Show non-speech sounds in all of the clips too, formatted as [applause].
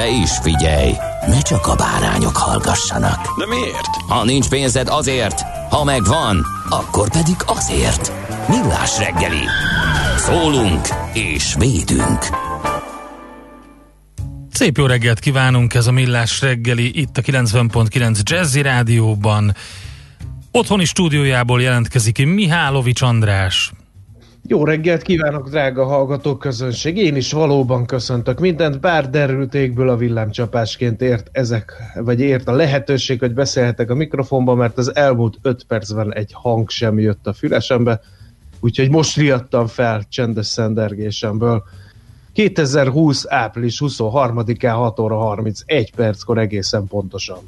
De is figyelj, ne csak a bárányok hallgassanak. De miért? Ha nincs pénzed azért, ha megvan, akkor pedig azért. Millás reggeli. Szólunk és védünk. Szép jó reggelt kívánunk, ez a Millás reggeli itt a 90.9 Jazzy Rádióban. Otthoni stúdiójából jelentkezik Mihálovics András. Jó reggelt kívánok, drága hallgatók közönség! Én is valóban köszöntök mindent, bár derültékből a villámcsapásként ért ezek, vagy ért a lehetőség, hogy beszélhetek a mikrofonba, mert az elmúlt öt percben egy hang sem jött a fülesembe, úgyhogy most riadtam fel csendes szendergésemből. 2020. április 23-án 6 óra 31 perckor egészen pontosan.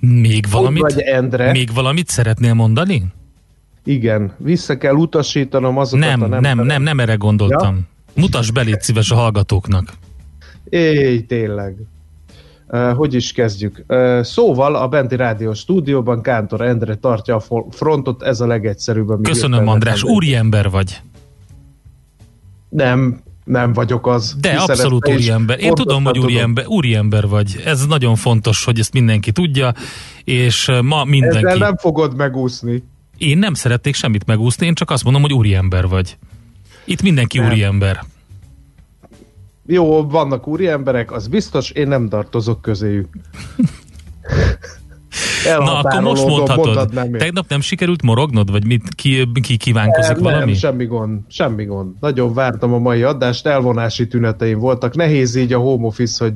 Még valamit, vagy, Endre? még valamit szeretnél mondani? Igen, vissza kell utasítanom azokat Nem, a nem, nem, nem, nem erre gondoltam. Mutas belét szíves a hallgatóknak. Éj, tényleg. Uh, hogy is kezdjük? Uh, szóval a benti rádió stúdióban Kántor Endre tartja a frontot, ez a legegyszerűbb. Köszönöm. András. Úriember vagy. Nem, nem vagyok az. De abszolút úriember. Én tudom, hogy úriember, úriember vagy. Ez nagyon fontos, hogy ezt mindenki tudja, és ma mindenki... Ezzel nem fogod megúszni. Én nem szeretnék semmit megúszni, én csak azt mondom, hogy úriember vagy. Itt mindenki Nem. úriember. Jó, vannak úri emberek, az biztos, én nem tartozok közéjük. [laughs] Na, akkor most mondhatod. mondhatnám én. Tegnap nem sikerült morognod, vagy mit, ki, ki kívánkozik nem, valami? Nem, semmi gond, semmi gond. Nagyon vártam a mai adást, elvonási tüneteim voltak. Nehéz így a home office, hogy,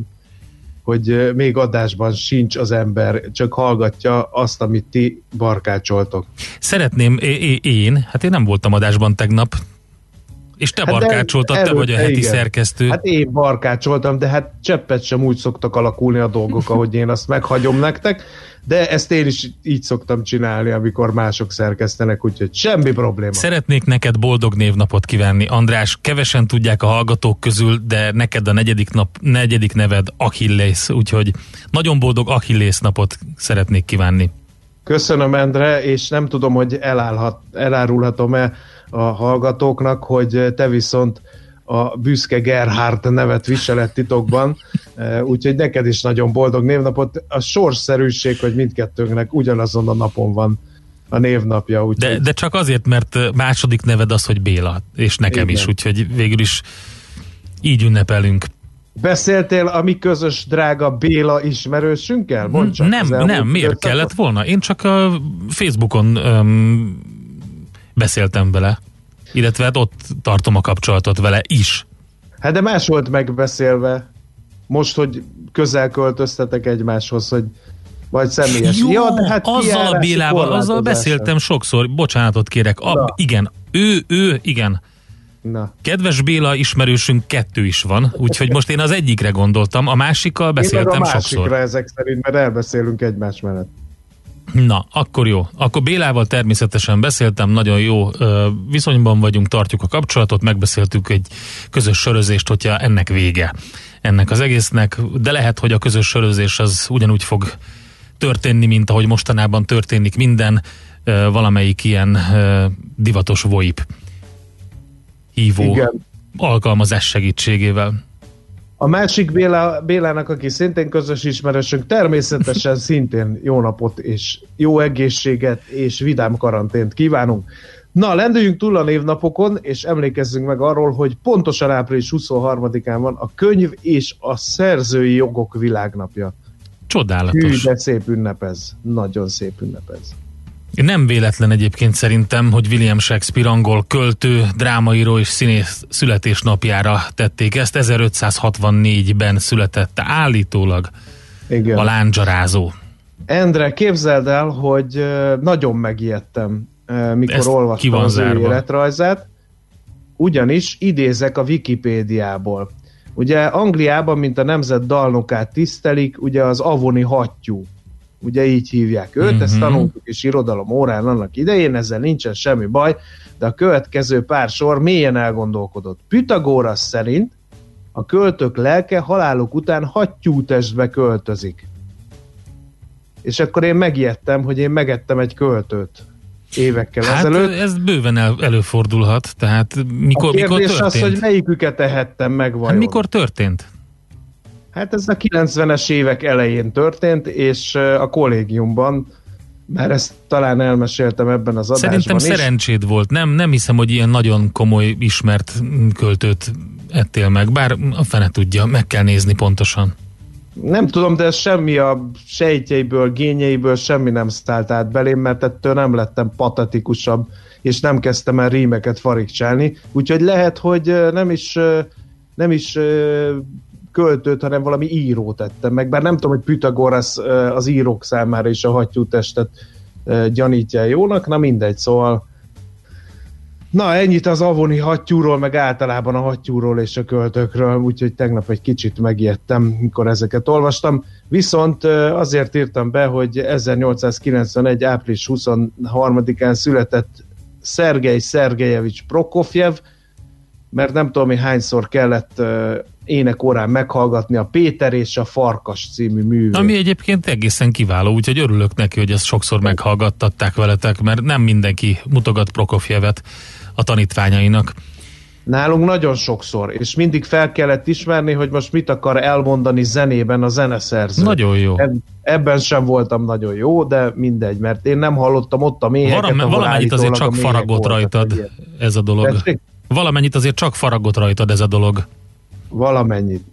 hogy még adásban sincs az ember, csak hallgatja azt, amit ti barkácsoltok. Szeretném, én, hát én nem voltam adásban tegnap, és te Hát barkácsoltad, te vagy a heti igen. szerkesztő. Hát én barkácsoltam, de hát cseppet sem úgy szoktak alakulni a dolgok, [laughs] ahogy én azt meghagyom nektek, de ezt én is így szoktam csinálni, amikor mások szerkesztenek, úgyhogy semmi probléma. Szeretnék neked boldog névnapot kívánni. András, kevesen tudják a hallgatók közül, de neked a negyedik, nap, negyedik neved Achilles, úgyhogy nagyon boldog Achilles napot szeretnék kívánni. Köszönöm, Endre, és nem tudom, hogy elállhat, elárulhatom-e a hallgatóknak, hogy te viszont a büszke Gerhard nevet viselett titokban, [laughs] Eh, úgyhogy neked is nagyon boldog névnapot. A sorsszerűség, hogy mindkettőnknek ugyanazon a napon van a névnapja. Úgyhogy De, de csak azért, mert második neved az, hogy Béla, és nekem Igen. is, úgyhogy végül is így ünnepelünk. Beszéltél a mi közös drága Béla ismerősünkkel? Mondd csak, nem, nem, miért kellett volna? Én csak a Facebookon um, beszéltem vele, illetve hát ott tartom a kapcsolatot vele is. Hát de más volt megbeszélve. Most, hogy közel költöztetek egymáshoz, hogy vagy személyes. Jó, ja, de hát azzal a Bélával, azzal beszéltem sokszor, bocsánatot kérek. Na. igen, ő, ő, igen. Na. Kedves Béla ismerősünk kettő is van, úgyhogy most én az egyikre gondoltam, a másikkal Én beszéltem a másikra sokszor. ezek szerint, mert elbeszélünk egymás mellett. Na, akkor jó. Akkor Bélával természetesen beszéltem, nagyon jó viszonyban vagyunk, tartjuk a kapcsolatot, megbeszéltük egy közös sörözést, hogyha ennek vége ennek az egésznek, de lehet, hogy a közös sörözés az ugyanúgy fog történni, mint ahogy mostanában történik minden, valamelyik ilyen divatos VoIP hívó Igen. alkalmazás segítségével. A másik Béla, Bélának, aki szintén közös ismerősünk, természetesen [laughs] szintén jó napot és jó egészséget és vidám karantént kívánunk. Na, lendüljünk túl a névnapokon, és emlékezzünk meg arról, hogy pontosan április 23-án van a könyv és a szerzői jogok világnapja. Csodálatos. Hű, de szép ünnepez. Nagyon szép ünnepez. Nem véletlen egyébként szerintem, hogy William Shakespeare angol költő, drámaíró és színész születésnapjára tették ezt. 1564-ben született állítólag Igen. a lándzsarázó. Endre, képzeld el, hogy nagyon megijedtem, mikor Ezt olvastam az ő zárva. életrajzát, ugyanis idézek a Wikipédiából. Ugye Angliában, mint a nemzet dalnokát tisztelik, ugye az avoni hattyú. Ugye így hívják őt, mm-hmm. ezt Mhm. tanultuk is irodalom órán annak idején, ezzel nincsen semmi baj, de a következő pár sor mélyen elgondolkodott. Pythagoras szerint a költők lelke haláluk után hattyútestbe költözik. És akkor én megijedtem, hogy én megettem egy költőt évekkel Hát ezelőtt. ez bőven el, előfordulhat, tehát mikor, a mikor kérdés történt? az, hogy melyiküket ehettem meg vajon. hát mikor történt? Hát ez a 90-es évek elején történt, és a kollégiumban, mert ezt talán elmeséltem ebben az adásban Szerintem is. szerencséd volt. Nem, nem hiszem, hogy ilyen nagyon komoly, ismert költőt ettél meg, bár a fene tudja, meg kell nézni pontosan. Nem tudom, de semmi a sejtjeiből, gényeiből semmi nem szállt át belém, mert ettől nem lettem patetikusabb, és nem kezdtem el rímeket farigcsálni. Úgyhogy lehet, hogy nem is, nem is költőt, hanem valami írót tettem meg. Bár nem tudom, hogy Pythagoras az írók számára is a hattyútestet gyanítja jónak, na mindegy, szóval Na, ennyit az avoni hattyúról, meg általában a hattyúról és a költőkről, úgyhogy tegnap egy kicsit megijedtem, mikor ezeket olvastam. Viszont azért írtam be, hogy 1891. április 23-án született Szergej Szergejevics Prokofjev, mert nem tudom, hogy hányszor kellett énekórán meghallgatni a Péter és a Farkas című művét. Ami egyébként egészen kiváló, úgyhogy örülök neki, hogy ezt sokszor meghallgattatták veletek, mert nem mindenki mutogat Prokofjevet a tanítványainak. Nálunk nagyon sokszor, és mindig fel kellett ismerni, hogy most mit akar elmondani zenében a zeneszerző. Nagyon jó. Eb- Ebben sem voltam nagyon jó, de mindegy, mert én nem hallottam ott a méheket, Valam, ahol valamennyit azért csak faragott voltak, rajtad ez a dolog. Tessék? Valamennyit azért csak faragott rajtad ez a dolog. Valamennyit.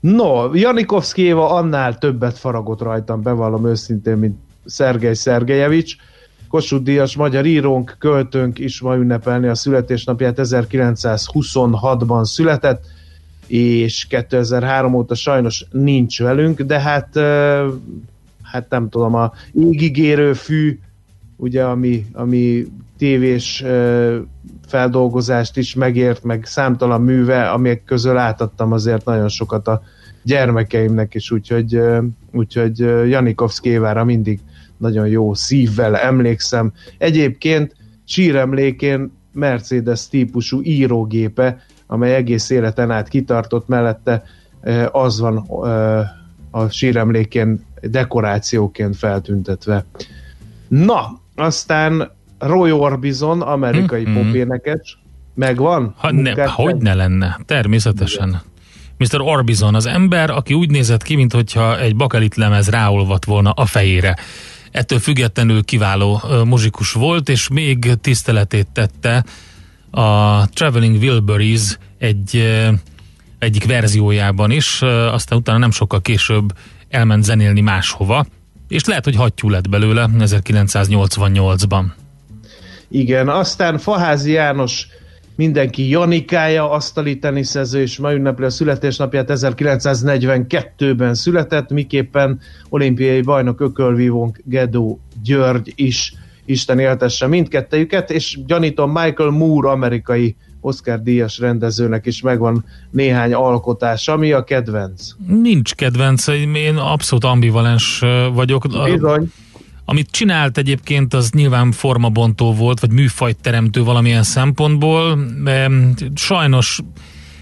No, Janikovszki Éva annál többet faragott rajtam, bevallom őszintén, mint Szergej Szergejevics. Kossuth Díjas magyar írónk, költőnk is ma ünnepelni a születésnapját, 1926-ban született, és 2003 óta sajnos nincs velünk, de hát, hát nem tudom, a égigérő fű, ugye, ami, ami tévés feldolgozást is megért, meg számtalan műve, amik közül átadtam azért nagyon sokat a gyermekeimnek is, úgyhogy, úgyhogy ö, Janikovszki Évára mindig nagyon jó szívvel emlékszem. Egyébként síremlékén Mercedes típusú írógépe, amely egész életen át kitartott mellette, az van a síremlékén dekorációként feltüntetve. Na, aztán Roy Orbison, amerikai Mhm. mm-hmm. popénekes, megvan? Ha ne, hogy ne lenne, természetesen. Mr. Orbison az ember, aki úgy nézett ki, mintha egy bakelit lemez ráolvat volna a fejére. Ettől függetlenül kiváló muzsikus volt, és még tiszteletét tette a Traveling Wilburys egy egyik verziójában is, aztán utána nem sokkal később elment zenélni máshova, és lehet, hogy hattyú lett belőle 1988-ban. Igen, aztán Faházi János mindenki Janikája, asztali teniszező, és ma ünnepli a születésnapját, 1942-ben született, miképpen olimpiai bajnok ökölvívónk Gedó György is Isten éltesse mindkettejüket, és gyanítom Michael Moore, amerikai Oscar díjas rendezőnek is megvan néhány alkotása, mi a kedvenc? Nincs kedvenc, én abszolút ambivalens vagyok. Bizony. Amit csinált egyébként, az nyilván formabontó volt, vagy műfajt teremtő valamilyen szempontból. Em, Sajnos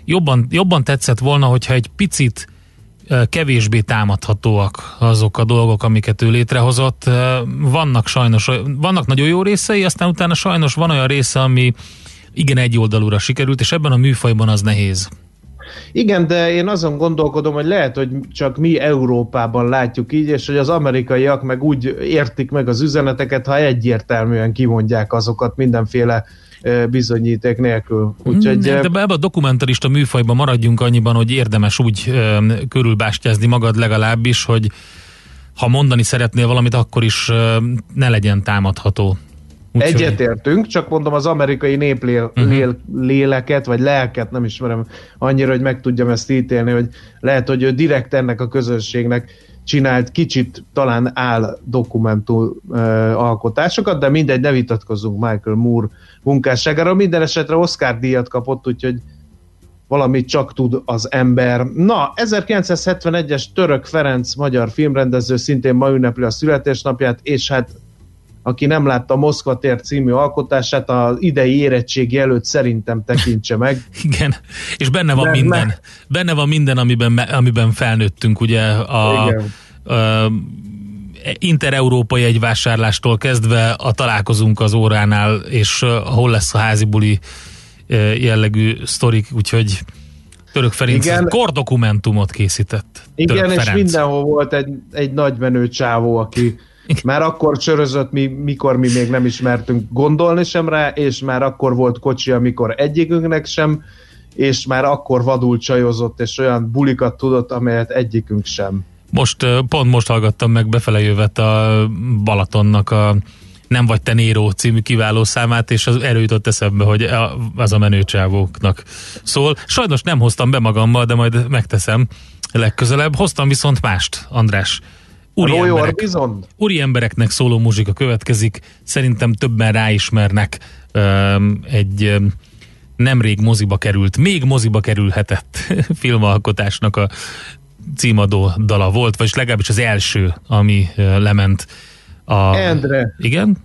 jobban, jobban tetszett volna, hogyha egy picit kevésbé támadhatóak azok a dolgok, amiket ő létrehozott. Eh, Vannak sajnos, vannak nagyon jó részei, aztán utána sajnos van olyan része, ami igen egyoldalúra sikerült, és ebben a műfajban az nehéz. Igen, de én azon gondolkodom, hogy lehet, hogy csak mi Európában látjuk így, és hogy az amerikaiak meg úgy értik meg az üzeneteket, ha egyértelműen kimondják azokat mindenféle bizonyíték nélkül. Úgyhogy, de ebbe a dokumentarista műfajban maradjunk annyiban, hogy érdemes úgy körülbástyázni magad legalábbis, hogy ha mondani szeretnél valamit, akkor is ne legyen támadható. Egyetértünk, csak mondom az amerikai népléleket, uh-huh. vagy lelket nem ismerem annyira, hogy meg tudjam ezt ítélni, hogy lehet, hogy ő direkt ennek a közönségnek csinált kicsit talán áll dokumentum uh, alkotásokat, de mindegy, ne vitatkozzunk Michael Moore munkásságára. Minden esetre Oscar díjat kapott, úgyhogy valamit csak tud az ember. Na, 1971-es Török Ferenc magyar filmrendező szintén ma ünnepli a születésnapját, és hát aki nem látta Moszkva tér című alkotását, az idei érettségi előtt szerintem tekintse meg. [laughs] Igen, és benne van De minden. Me- benne van minden, amiben, amiben felnőttünk, ugye a, Igen. a intereurópai egyvásárlástól kezdve a találkozunk az óránál, és hol lesz a házi buli jellegű sztorik, úgyhogy Török Ferenc Igen. kordokumentumot készített. Igen, Török és Ferenc. mindenhol volt egy, egy nagymenő csávó, aki már akkor csörözött, mi, mikor mi még nem ismertünk gondolni sem rá, és már akkor volt kocsi, amikor egyikünknek sem, és már akkor vadul csajozott, és olyan bulikat tudott, amelyet egyikünk sem. Most, pont most hallgattam meg befele jövet a Balatonnak a Nem vagy te Néró című kiváló számát, és az erő jutott eszembe, hogy az a menőcsávóknak szól. Sajnos nem hoztam be magammal, de majd megteszem legközelebb. Hoztam viszont mást, András. Úri, emberek, úri embereknek szóló muzsika következik, szerintem többen ráismernek um, egy um, nemrég moziba került, még moziba kerülhetett [laughs] filmalkotásnak a címadó dala volt, vagyis legalábbis az első, ami uh, lement a... Endre. Igen?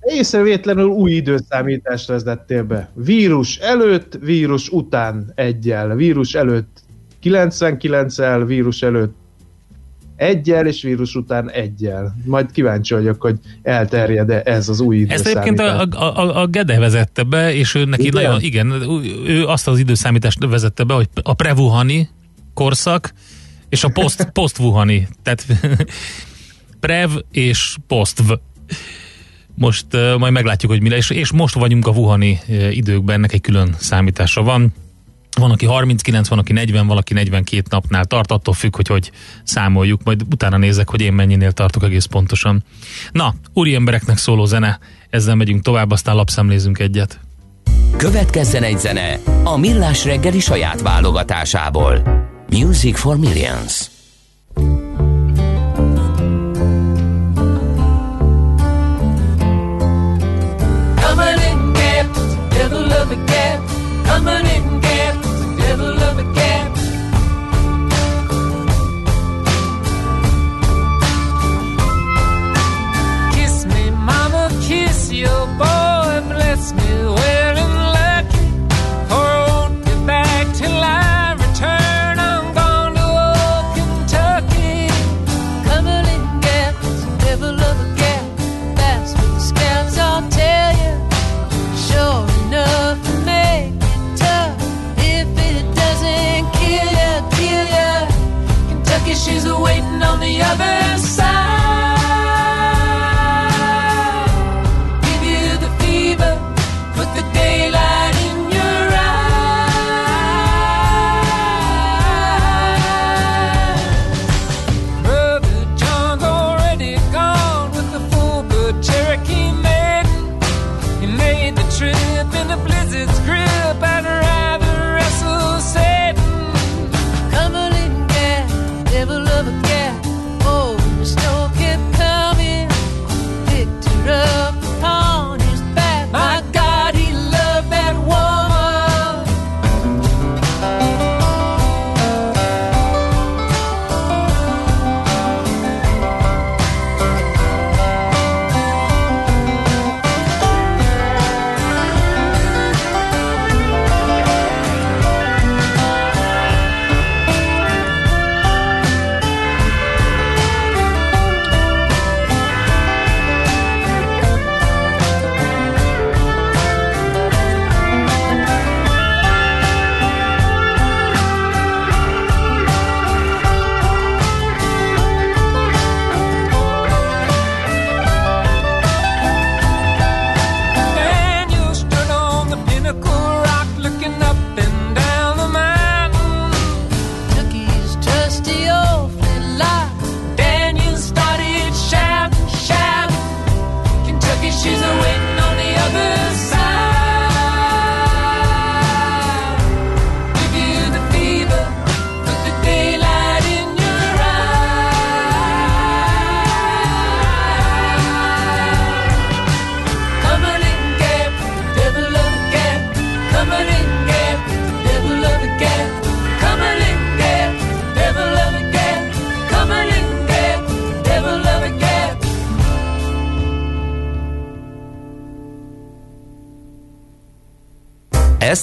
Észrevétlenül új időszámítást vezettél be. Vírus előtt, vírus után egyel. Vírus előtt 99-el, vírus előtt egyel, és vírus után egyel. Majd kíváncsi vagyok, hogy elterjed-e ez az új időszámítás. Ezt egyébként a, a, a Gede vezette be, és ő neki igen? nagyon, igen, ő azt az időszámítást vezette be, hogy a prevuhani korszak, és a post, [laughs] post-vuhani, tehát [laughs] prev és post most uh, majd meglátjuk, hogy mi lesz, és most vagyunk a vuhani uh, időkben, ennek egy külön számítása van. Van, aki 39, van, aki 40, valaki 42 napnál tart, attól függ, hogy hogy számoljuk, majd utána nézek, hogy én mennyinél tartok egész pontosan. Na, úri embereknek szóló zene, ezzel megyünk tovább, aztán lapszemlézünk egyet. Következzen egy zene a Millás reggeli saját válogatásából. Music for Millions.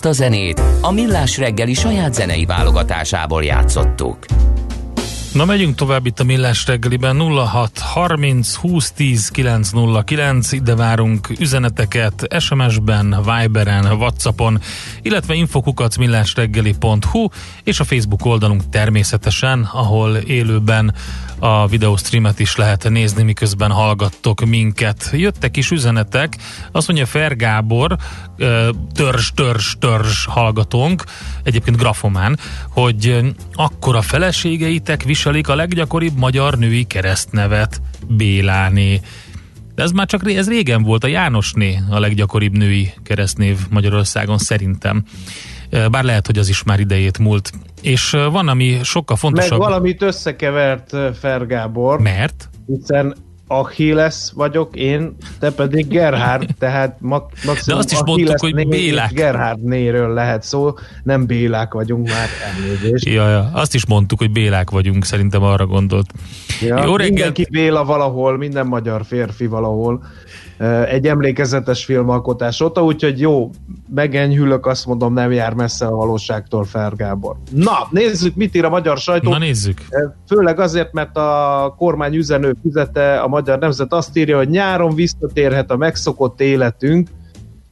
Ezt a zenét. A Millás reggeli saját zenei válogatásából játszottuk. Na megyünk tovább itt a Millás reggeliben. 06 30 20 10 909 ide várunk üzeneteket SMS-ben, Viberen, Whatsappon, illetve infokukat millásreggeli.hu és a Facebook oldalunk természetesen, ahol élőben a videostreamet is lehet nézni, miközben hallgattok minket. Jöttek is üzenetek, azt mondja Fer Gábor, törzs, törzs, törzs hallgatónk, egyébként grafomán, hogy akkor a feleségeitek viselik a leggyakoribb magyar női keresztnevet, Béláné. De ez már csak ez régen volt, a Jánosné a leggyakoribb női keresztnév Magyarországon szerintem. Bár lehet, hogy az is már idejét múlt. És van, ami sokkal fontosabb. Meg valamit összekevert Fergábor. Mert? Hiszen Achilles vagyok én, te pedig Gerhard, [laughs] tehát maximum De azt is mondtuk, hogy Bélák. Gerhard néről lehet szó, nem Bélák vagyunk már, elnézést. Ja, ja, azt is mondtuk, hogy Bélák vagyunk, szerintem arra gondolt. Ja, Jó reggelt! Mindenki Béla valahol, minden magyar férfi valahol egy emlékezetes filmalkotás óta, úgyhogy jó, megenyhülök, azt mondom, nem jár messze a valóságtól Fergábor. Na, nézzük, mit ír a magyar sajtó. Na nézzük. Főleg azért, mert a kormány üzenő fizete, a magyar nemzet azt írja, hogy nyáron visszatérhet a megszokott életünk,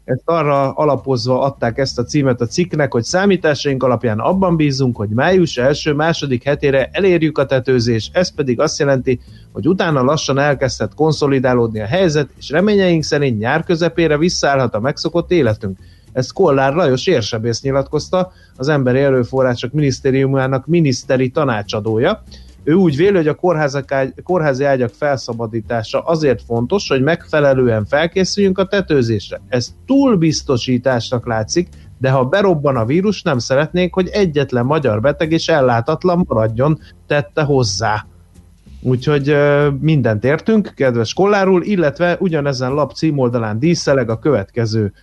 ezt arra alapozva adták ezt a címet a cikknek, hogy számításaink alapján abban bízunk, hogy május első-második hetére elérjük a tetőzés, ez pedig azt jelenti, hogy utána lassan elkezdhet konszolidálódni a helyzet, és reményeink szerint nyár közepére visszaállhat a megszokott életünk. Ezt Kollár Lajos érsebész nyilatkozta, az Emberi Erőforrások Minisztériumának miniszteri tanácsadója, ő úgy véli, hogy a kórházi ágyak felszabadítása azért fontos, hogy megfelelően felkészüljünk a tetőzésre. Ez túlbiztosításnak látszik, de ha berobban a vírus, nem szeretnénk, hogy egyetlen magyar beteg és ellátatlan maradjon, tette hozzá. Úgyhogy mindent értünk, kedves kollárul, illetve ugyanezen lap címoldalán díszeleg a következő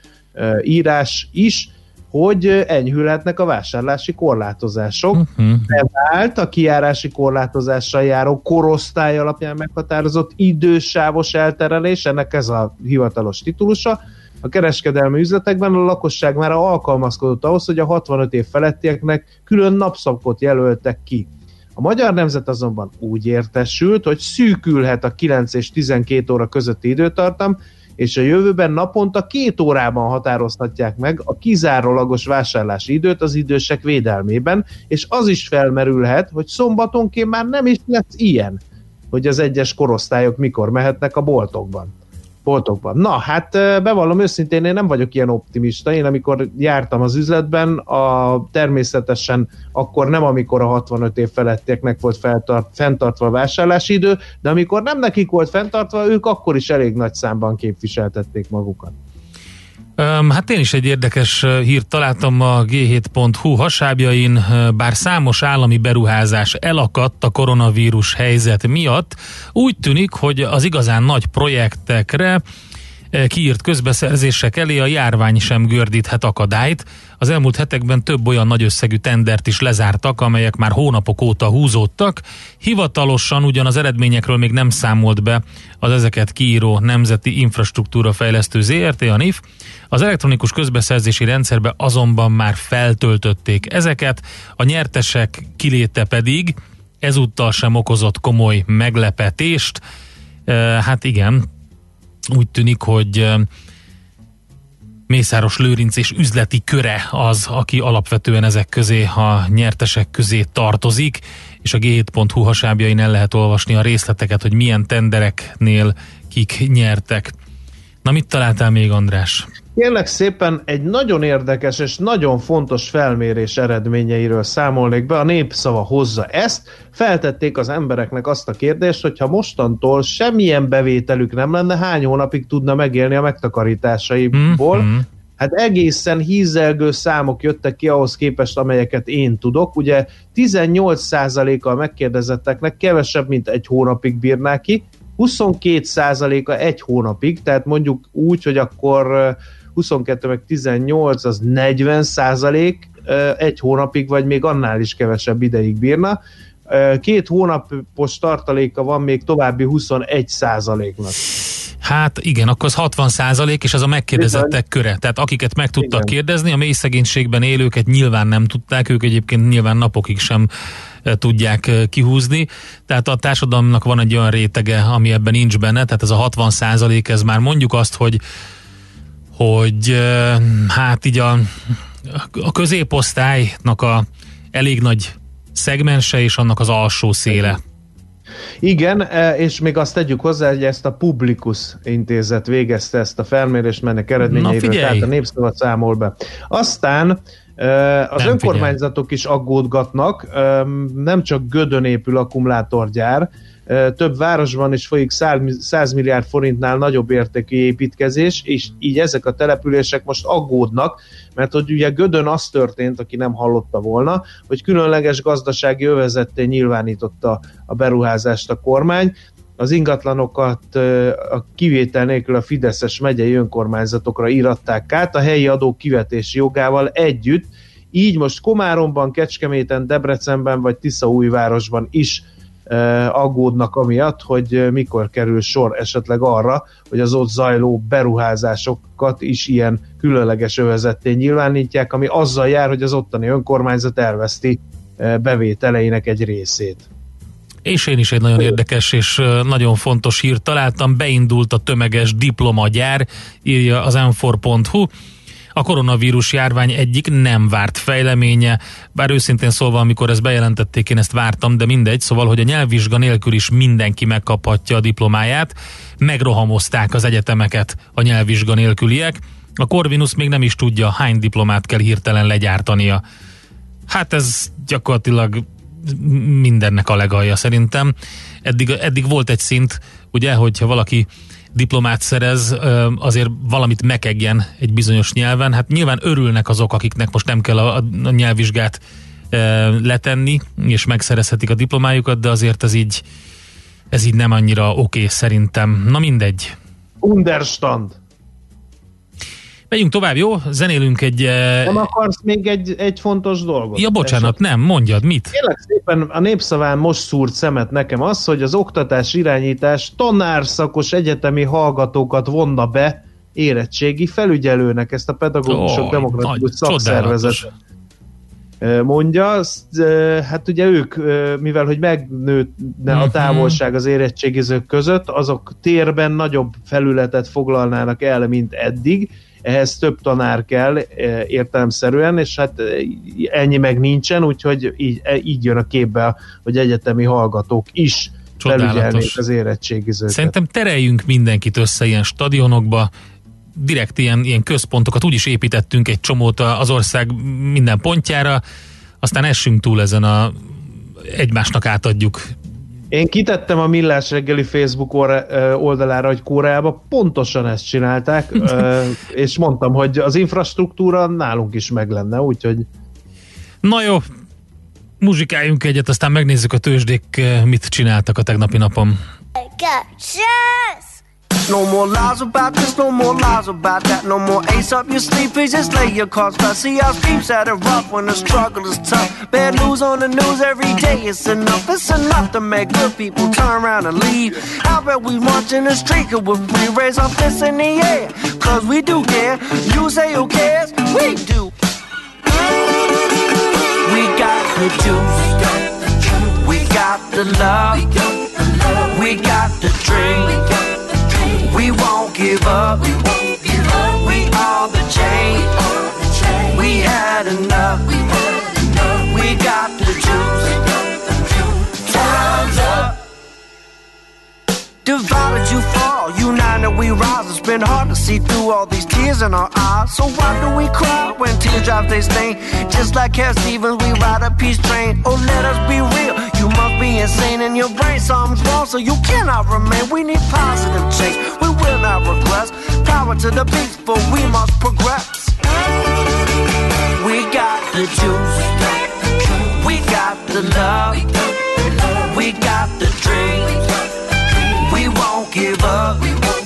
írás is, hogy enyhülhetnek a vásárlási korlátozások. Uh-huh. Bevált a kiárási korlátozással járó korosztály alapján meghatározott idősávos elterelés, ennek ez a hivatalos titulusa. A kereskedelmi üzletekben a lakosság már alkalmazkodott ahhoz, hogy a 65 év felettieknek külön napszakot jelöltek ki. A magyar nemzet azonban úgy értesült, hogy szűkülhet a 9 és 12 óra közötti időtartam, és a jövőben naponta két órában határozhatják meg a kizárólagos vásárlási időt az idősek védelmében, és az is felmerülhet, hogy szombatonként már nem is lesz ilyen, hogy az egyes korosztályok mikor mehetnek a boltokban boltokban. Na, hát bevallom őszintén, én nem vagyok ilyen optimista. Én amikor jártam az üzletben, a, természetesen akkor nem amikor a 65 év felettieknek volt feltart, fenntartva a vásárlási idő, de amikor nem nekik volt fenntartva, ők akkor is elég nagy számban képviseltették magukat. Hát én is egy érdekes hírt találtam a g7.hu hasábjain, bár számos állami beruházás elakadt a koronavírus helyzet miatt, úgy tűnik, hogy az igazán nagy projektekre kiírt közbeszerzések elé a járvány sem gördíthet akadályt. Az elmúlt hetekben több olyan nagy összegű tendert is lezártak, amelyek már hónapok óta húzódtak. Hivatalosan ugyan az eredményekről még nem számolt be az ezeket kiíró Nemzeti Infrastruktúra Fejlesztő ZRT, a NIF. Az elektronikus közbeszerzési rendszerbe azonban már feltöltötték ezeket, a nyertesek kiléte pedig ezúttal sem okozott komoly meglepetést. Hát igen, úgy tűnik, hogy Mészáros Lőrinc és üzleti köre az, aki alapvetően ezek közé, a nyertesek közé tartozik, és a g7.hu hasábjain el lehet olvasni a részleteket, hogy milyen tendereknél kik nyertek. Na mit találtál még, András? Kérlek szépen egy nagyon érdekes és nagyon fontos felmérés eredményeiről számolnék be. A népszava hozza ezt. Feltették az embereknek azt a kérdést, hogy ha mostantól semmilyen bevételük nem lenne, hány hónapig tudna megélni a megtakarításaiból. Mm-hmm. Hát egészen hízelgő számok jöttek ki ahhoz képest, amelyeket én tudok. Ugye 18%-a a megkérdezetteknek kevesebb, mint egy hónapig bírná ki, 22%-a egy hónapig, tehát mondjuk úgy, hogy akkor 22 meg 18 az 40 százalék egy hónapig, vagy még annál is kevesebb ideig bírna. Két hónapos tartaléka van még további 21 százaléknak. Hát igen, akkor az 60 százalék, és ez a megkérdezettek köre. Tehát akiket meg tudtak igen. kérdezni, a mély szegénységben élőket nyilván nem tudták, ők egyébként nyilván napokig sem tudják kihúzni. Tehát a társadalomnak van egy olyan rétege, ami ebben nincs benne, tehát ez a 60 százalék, ez már mondjuk azt, hogy hogy hát így a, a középosztálynak a elég nagy szegmense és annak az alsó széle. Igen, e, és még azt tegyük hozzá, hogy ezt a Publikus intézet végezte ezt a felmérést, mennek eredményeiről, tehát a népszava számol be. Aztán az nem önkormányzatok figyelj. is aggódgatnak, nem csak Gödön épül akkumulátorgyár, több városban is folyik 100 milliárd forintnál nagyobb értékű építkezés, és így ezek a települések most aggódnak, mert hogy ugye Gödön az történt, aki nem hallotta volna, hogy különleges gazdasági övezetté nyilvánította a beruházást a kormány, az ingatlanokat a kivétel nélkül a Fideszes megyei önkormányzatokra íratták át a helyi adók kivetési jogával együtt, így most Komáromban, Kecskeméten, Debrecenben vagy Tiszaújvárosban is aggódnak amiatt, hogy mikor kerül sor esetleg arra, hogy az ott zajló beruházásokat is ilyen különleges övezetté nyilvánítják, ami azzal jár, hogy az ottani önkormányzat elveszti bevételeinek egy részét. És én is egy nagyon érdekes és nagyon fontos hírt találtam. Beindult a tömeges diplomagyár, írja az m4.hu a koronavírus járvány egyik nem várt fejleménye, bár őszintén szólva, amikor ezt bejelentették, én ezt vártam, de mindegy, szóval, hogy a nyelvvizsga nélkül is mindenki megkaphatja a diplomáját, megrohamozták az egyetemeket a nyelvvizsga nélküliek, a Corvinus még nem is tudja, hány diplomát kell hirtelen legyártania. Hát ez gyakorlatilag mindennek a legalja szerintem. Eddig, eddig volt egy szint, ugye, hogyha valaki diplomát szerez, azért valamit mekegjen egy bizonyos nyelven. Hát nyilván örülnek azok, akiknek most nem kell a, a nyelvvizsgát letenni, és megszerezhetik a diplomájukat, de azért ez így, ez így nem annyira oké okay, szerintem. Na mindegy. Understand. Megyünk tovább, jó? Zenélünk egy... Nem akarsz még egy, egy fontos dolgot? Ja, bocsánat, eset? nem, mondjad, mit? Kérlek szépen a népszaván most szúrt szemet nekem az, hogy az oktatás irányítás tanárszakos egyetemi hallgatókat vonna be érettségi felügyelőnek, ezt a pedagógusok oh, demokratikus szakszervezet mondja. Hát ugye ők, mivel hogy megnőne a mhm. távolság az érettségizők között, azok térben nagyobb felületet foglalnának el, mint eddig, ehhez több tanár kell e, értelemszerűen, és hát e, ennyi meg nincsen, úgyhogy így, e, így jön a képbe, hogy egyetemi hallgatók is felügyelnék az érettségizőket. Szerintem tereljünk mindenkit össze ilyen stadionokba, direkt ilyen, ilyen központokat úgy is építettünk egy csomót az ország minden pontjára, aztán essünk túl ezen a egymásnak átadjuk én kitettem a Millás reggeli Facebook oldalára, hogy Koreában pontosan ezt csinálták, [laughs] és mondtam, hogy az infrastruktúra nálunk is meg lenne, úgyhogy... Na jó, muzsikáljunk egyet, aztán megnézzük a tőzsdék mit csináltak a tegnapi napon. Yes! No more lies about this, no more lies about that. No more ace up your sleep, please just lay your cards flat. See how streets had it rough when the struggle is tough. Bad news on the news every day, it's enough. It's enough to make good people turn around and leave. How about we march in the street with free raise our fists in the air? Cause we do care. You say who cares? We do. We got the juice. We got the love. We got the dream. We won't give up. We won't give up. We are the change. We, are the change. we had enough. We had enough. We got the juice. Divided you fall, united we rise. It's been hard to see through all these tears in our eyes. So why do we cry when teardrops they stain? Just like Cat Stevens, we ride a peace train. Oh, let us be real. You must be insane in your brain. Something's wrong, so you cannot remain. We need positive change. We will not regress. Power to the peaceful, we must progress. We got the juice. We got the love. We got the dream. We won't give up.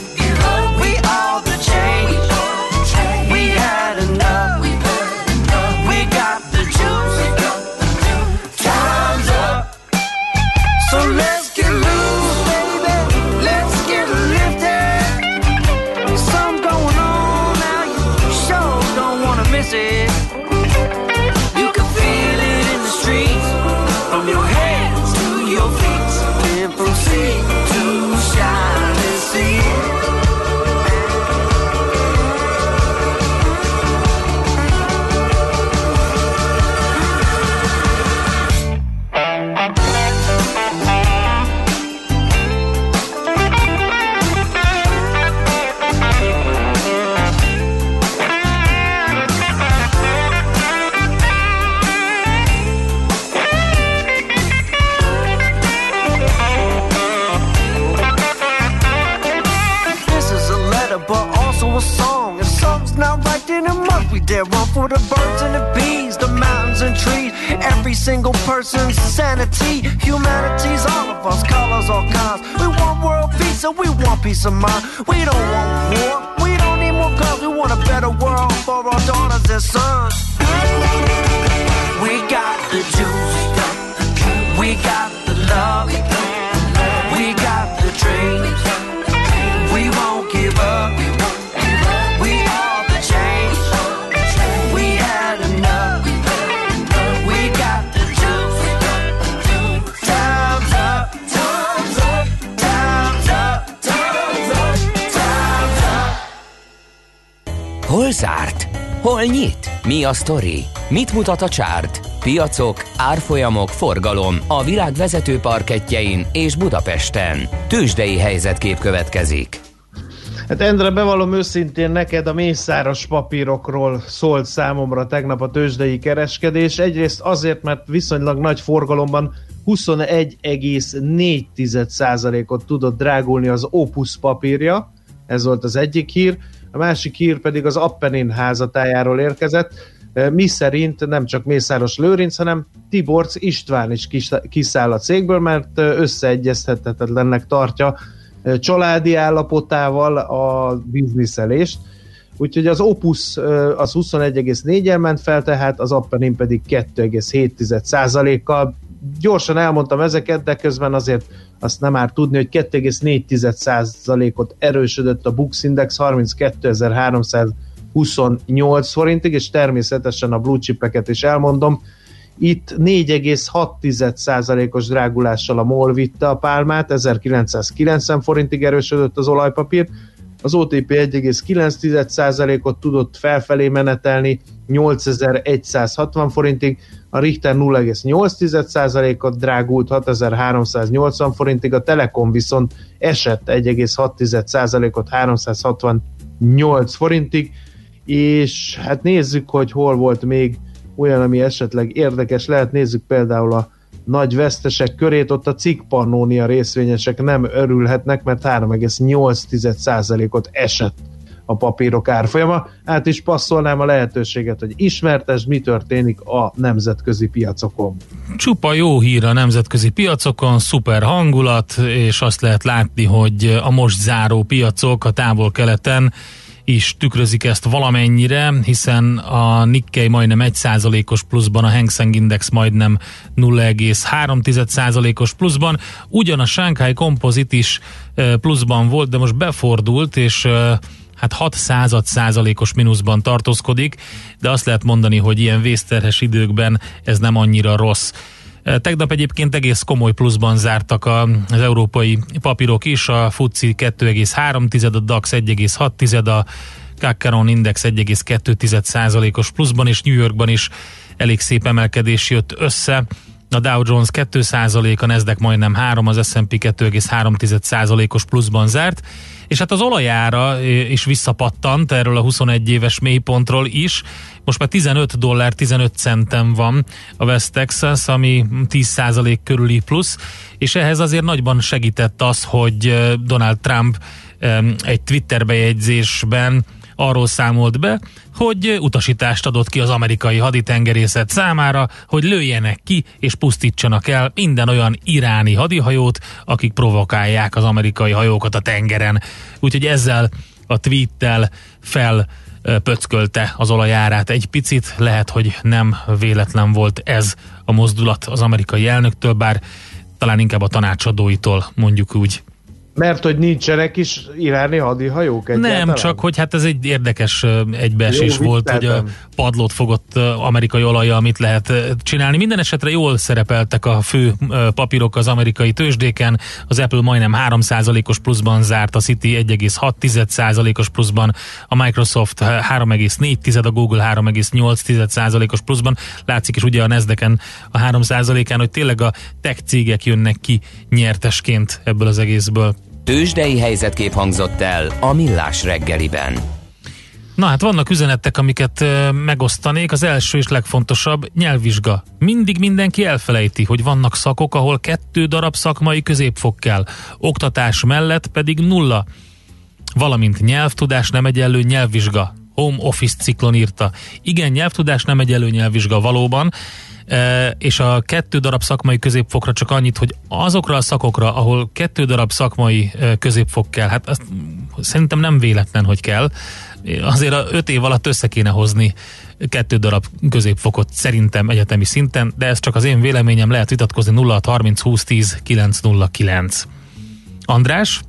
For the birds and the bees, the mountains and trees. Every single person's sanity. Humanity's all of us, colors, all kinds. We want world peace and we want peace of mind. We don't want war, we don't need more guns. We want a better world for our daughters and sons. We got the juice, we got the love, we got the dreams. Zárt? Hol nyit? Mi a sztori? Mit mutat a csárt? Piacok, árfolyamok, forgalom a világ vezető parketjein és Budapesten. Tősdei helyzetkép következik. Hát Endre, bevallom őszintén neked a mészáros papírokról szólt számomra tegnap a tőzsdei kereskedés. Egyrészt azért, mert viszonylag nagy forgalomban 21,4%-ot tudott drágulni az Opus papírja, ez volt az egyik hír, a másik hír pedig az Appenin házatájáról érkezett, mi szerint nem csak Mészáros Lőrinc, hanem Tiborc István is kiszáll a cégből, mert összeegyezhetetlennek tartja családi állapotával a bizniszelést. Úgyhogy az Opus az 21,4-el ment fel, tehát az Appenin pedig 2,7%-kal. Gyorsan elmondtam ezeket, de közben azért azt nem már tudni, hogy 2,4%-ot erősödött a Bux Index 32.328 forintig, és természetesen a blue chipeket is elmondom. Itt 4,6%-os drágulással a MOL vitte a pálmát, 1990 forintig erősödött az olajpapír, az OTP 1,9%-ot tudott felfelé menetelni 8160 forintig, a Richter 0,8%-ot drágult 6380 forintig, a Telekom viszont esett 1,6%-ot 368 forintig, és hát nézzük, hogy hol volt még olyan, ami esetleg érdekes lehet, nézzük például a nagy vesztesek körét, ott a cikk Pannonia részvényesek nem örülhetnek, mert 3,8%-ot esett a papírok árfolyama. Át is passzolnám a lehetőséget, hogy ismertes, mi történik a nemzetközi piacokon. Csupa jó hír a nemzetközi piacokon, szuper hangulat, és azt lehet látni, hogy a most záró piacok a távol-keleten is tükrözik ezt valamennyire, hiszen a Nikkei majdnem 1%-os pluszban, a Hang Seng Index majdnem 0,3%-os pluszban, ugyan a Shanghai Composite is pluszban volt, de most befordult, és hát 6 század százalékos mínuszban tartózkodik, de azt lehet mondani, hogy ilyen vészterhes időkben ez nem annyira rossz. Tegnap egyébként egész komoly pluszban zártak az európai papírok is, a FUCI 2,3, a DAX 1,6, a Kakaron Index 1,2%-os pluszban, és New Yorkban is elég szép emelkedés jött össze. A Dow Jones 2%, a Nasdaq majdnem 3, az S&P 2,3%-os pluszban zárt, és hát az olajára is visszapattant erről a 21 éves mélypontról is. Most már 15 dollár 15 centen van a West Texas, ami 10% körüli plusz, és ehhez azért nagyban segített az, hogy Donald Trump egy Twitter bejegyzésben arról számolt be, hogy utasítást adott ki az amerikai haditengerészet számára, hogy lőjenek ki és pusztítsanak el minden olyan iráni hadihajót, akik provokálják az amerikai hajókat a tengeren. Úgyhogy ezzel a tweettel fel pöckölte az olajárát egy picit, lehet, hogy nem véletlen volt ez a mozdulat az amerikai elnöktől, bár talán inkább a tanácsadóitól mondjuk úgy. Mert hogy nincsenek is iráni hadihajók egyáltalán? Nem, csak hogy hát ez egy érdekes egybeesés Jó, volt, hogy a padlót fogott amerikai olajjal mit lehet csinálni. Minden esetre jól szerepeltek a fő papírok az amerikai tőzsdéken. Az Apple majdnem 3%-os pluszban zárt, a City 1,6%-os pluszban, a Microsoft 3,4, a Google 3,8%-os pluszban. Látszik is ugye a Nasdaqen a 3%-án, hogy tényleg a tech cégek jönnek ki nyertesként ebből az egészből. Tőzsdei helyzetkép hangzott el a Millás reggeliben. Na hát vannak üzenetek, amiket megosztanék. Az első és legfontosabb nyelvvizsga. Mindig mindenki elfelejti, hogy vannak szakok, ahol kettő darab szakmai középfok kell. Oktatás mellett pedig nulla. Valamint nyelvtudás nem egyenlő nyelvvizsga. Home Office ciklon írta. Igen, nyelvtudás nem egyenlő nyelvvizsga valóban, és a kettő darab szakmai középfokra csak annyit, hogy azokra a szakokra, ahol kettő darab szakmai középfok kell, hát azt szerintem nem véletlen, hogy kell. Azért a öt év alatt össze kéne hozni kettő darab középfokot szerintem egyetemi szinten, de ez csak az én véleményem, lehet vitatkozni 0 30 20 10 909. András?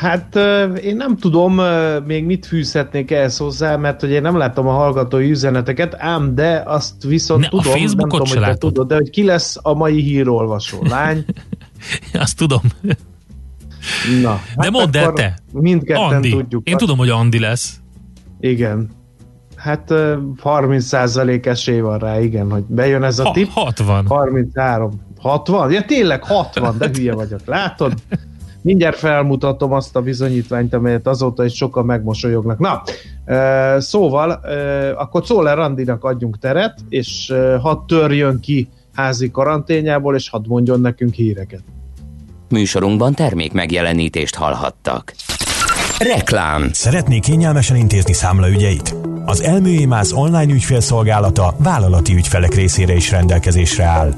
Hát én nem tudom még mit fűzhetnék ehhez hozzá, mert hogy én nem látom a hallgatói üzeneteket, ám de azt viszont Ne, a tudom, nem Facebookot tudom, se hogy te tudod, de hogy ki lesz a mai hírolvasó lány. [laughs] Azt tudom. Na, De mondd el te. Mindketten Andi. tudjuk. Én tudom, hogy Andi lesz. Igen. Hát ö, 30% esély van rá, igen, hogy bejön ez a Ha, tipp. 60. 33. 60? Ja tényleg 60, de hülye vagyok. Látod? Mindjárt felmutatom azt a bizonyítványt, amelyet azóta is sokan megmosolyognak. Na, szóval, akkor Czoller Randinak adjunk teret, és hadd törjön ki házi karanténjából, és hadd mondjon nekünk híreket. Műsorunkban termék megjelenítést hallhattak. Reklám. Szeretné kényelmesen intézni számlaügyeit? Az Elműémász online ügyfélszolgálata vállalati ügyfelek részére is rendelkezésre áll.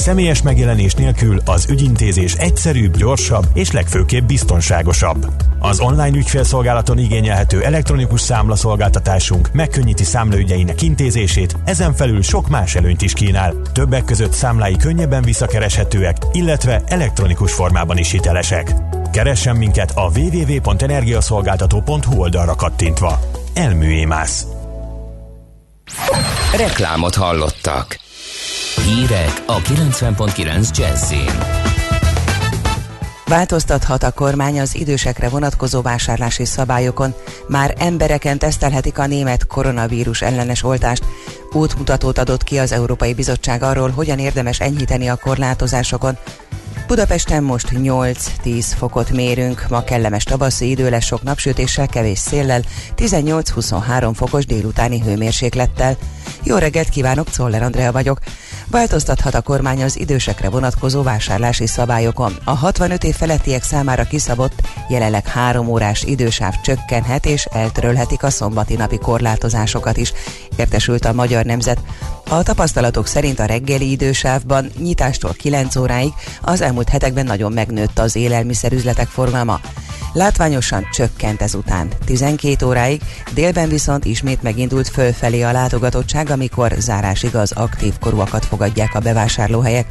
Személyes megjelenés nélkül az ügyintézés egyszerűbb, gyorsabb és legfőképp biztonságosabb. Az online ügyfélszolgálaton igényelhető elektronikus számlaszolgáltatásunk megkönnyíti számlaügyeinek intézését, ezen felül sok más előnyt is kínál. Többek között számlái könnyebben visszakereshetőek, illetve elektronikus formában is hitelesek. Keressen minket a www.energiaszolgáltató.hu oldalra kattintva. Elműémász. Reklámot hallottak. Hírek a 90.9 Jazzin. Változtathat a kormány az idősekre vonatkozó vásárlási szabályokon. Már embereken tesztelhetik a német koronavírus ellenes oltást. Útmutatót adott ki az Európai Bizottság arról, hogyan érdemes enyhíteni a korlátozásokon. Budapesten most 8-10 fokot mérünk, ma kellemes tavaszi idő lesz sok napsütéssel, kevés széllel, 18-23 fokos délutáni hőmérséklettel. Jó reggelt kívánok, Czoller Andrea vagyok. Változtathat a kormány az idősekre vonatkozó vásárlási szabályokon. A 65 év felettiek számára kiszabott, jelenleg három órás idősáv csökkenhet és eltörölhetik a szombati napi korlátozásokat is, értesült a Magyar Nemzet. A tapasztalatok szerint a reggeli idősávban nyitástól 9 óráig az elmúlt hetekben nagyon megnőtt az élelmiszerüzletek forgalma. Látványosan csökkent ezután 12 óráig, délben viszont ismét megindult fölfelé a látogatottság, amikor zárásig az aktív korúakat fogadják a bevásárlóhelyek.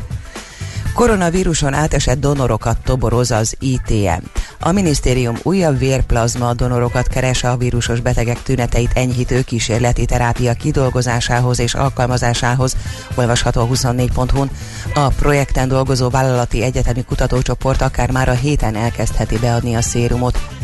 Koronavíruson átesett donorokat toboroz az ITM. A minisztérium újabb vérplazma donorokat keres a vírusos betegek tüneteit enyhítő kísérleti terápia kidolgozásához és alkalmazásához, olvasható a 24.hu-n. A projekten dolgozó vállalati egyetemi kutatócsoport akár már a héten elkezdheti beadni a szérumot.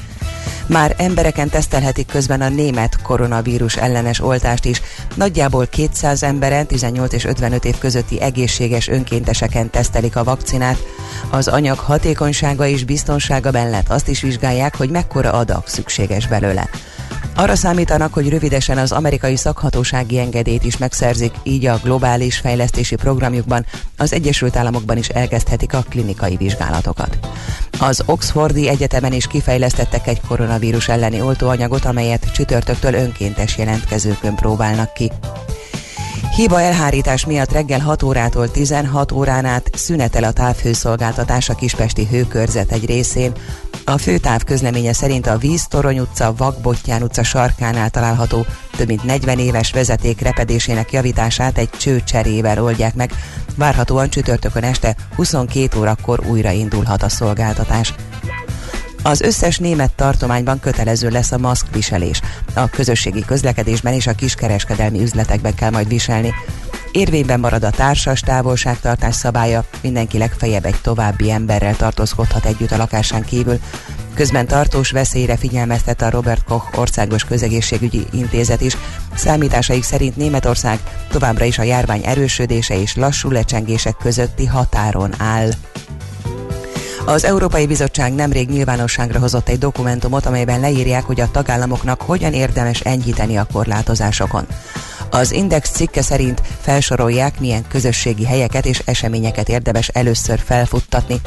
Már embereken tesztelhetik közben a német koronavírus ellenes oltást is. Nagyjából 200 emberen 18 és 55 év közötti egészséges önkénteseken tesztelik a vakcinát. Az anyag hatékonysága és biztonsága mellett azt is vizsgálják, hogy mekkora adag szükséges belőle. Arra számítanak, hogy rövidesen az amerikai szakhatósági engedélyt is megszerzik, így a globális fejlesztési programjukban az Egyesült Államokban is elkezdhetik a klinikai vizsgálatokat. Az Oxfordi Egyetemen is kifejlesztettek egy koronavírus elleni oltóanyagot, amelyet csütörtöktől önkéntes jelentkezőkön próbálnak ki. Hiba elhárítás miatt reggel 6 órától 16 órán át szünetel a távhőszolgáltatás a Kispesti hőkörzet egy részén. A főtáv közleménye szerint a Víz Torony utca, Vakbottyán utca sarkánál található több mint 40 éves vezeték repedésének javítását egy csőcserével oldják meg. Várhatóan csütörtökön este 22 órakor újra indulhat a szolgáltatás. Az összes német tartományban kötelező lesz a maszkviselés. A közösségi közlekedésben és a kiskereskedelmi üzletekben kell majd viselni. Érvényben marad a társas távolságtartás szabálya, mindenki legfeljebb egy további emberrel tartózkodhat együtt a lakásán kívül. Közben tartós veszélyre figyelmeztet a Robert Koch Országos Közegészségügyi Intézet is. Számításaik szerint Németország továbbra is a járvány erősödése és lassú lecsengések közötti határon áll. Az Európai Bizottság nemrég nyilvánosságra hozott egy dokumentumot, amelyben leírják, hogy a tagállamoknak hogyan érdemes enyhíteni a korlátozásokon. Az Index cikke szerint felsorolják, milyen közösségi helyeket és eseményeket érdemes először felfuttatni.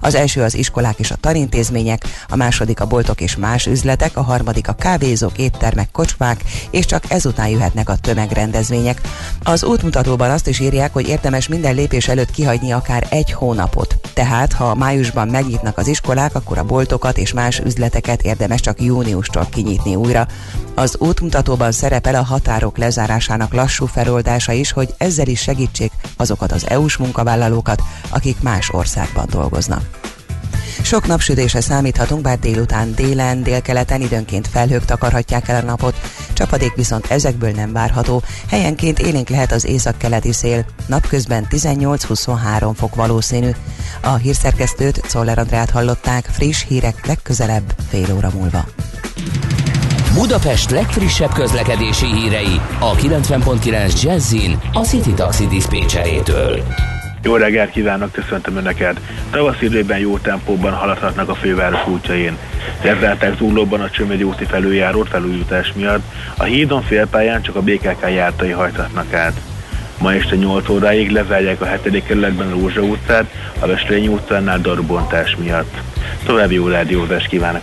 Az első az iskolák és a tanintézmények, a második a boltok és más üzletek, a harmadik a kávézók, éttermek, kocsmák, és csak ezután jöhetnek a tömegrendezvények. Az útmutatóban azt is írják, hogy érdemes minden lépés előtt kihagyni akár egy hónapot. Tehát, ha májusban megnyitnak az iskolák, akkor a boltokat és más üzleteket érdemes csak júniustól kinyitni újra. Az útmutatóban szerepel a határok lezárásának lassú feloldása is, hogy ezzel is segítsék azokat az EU-s munkavállalókat, akik más országban dolgoznak. Sok napsütésre számíthatunk, bár délután délen, délkeleten időnként felhők takarhatják el a napot, csapadék viszont ezekből nem várható. Helyenként élénk lehet az északkeleti szél, napközben 18-23 fok valószínű. A hírszerkesztőt, Czoller Andrát hallották, friss hírek legközelebb fél óra múlva. Budapest legfrissebb közlekedési hírei a 90.9 Jazzin a City Taxi Dispécsejétől. Jó reggelt kívánok, köszöntöm Önöket! Tavasz időben jó tempóban haladhatnak a főváros útjain. Lezárták Zuglóban a Csömödi úti felüljárót felújítás miatt, a hídon félpályán csak a BKK jártai hajthatnak át. Ma este 8 óráig lezárják a 7. kerületben a Rózsa utcát, a Veslényi utcánál darubontás miatt. További jó rádiózást kívánok!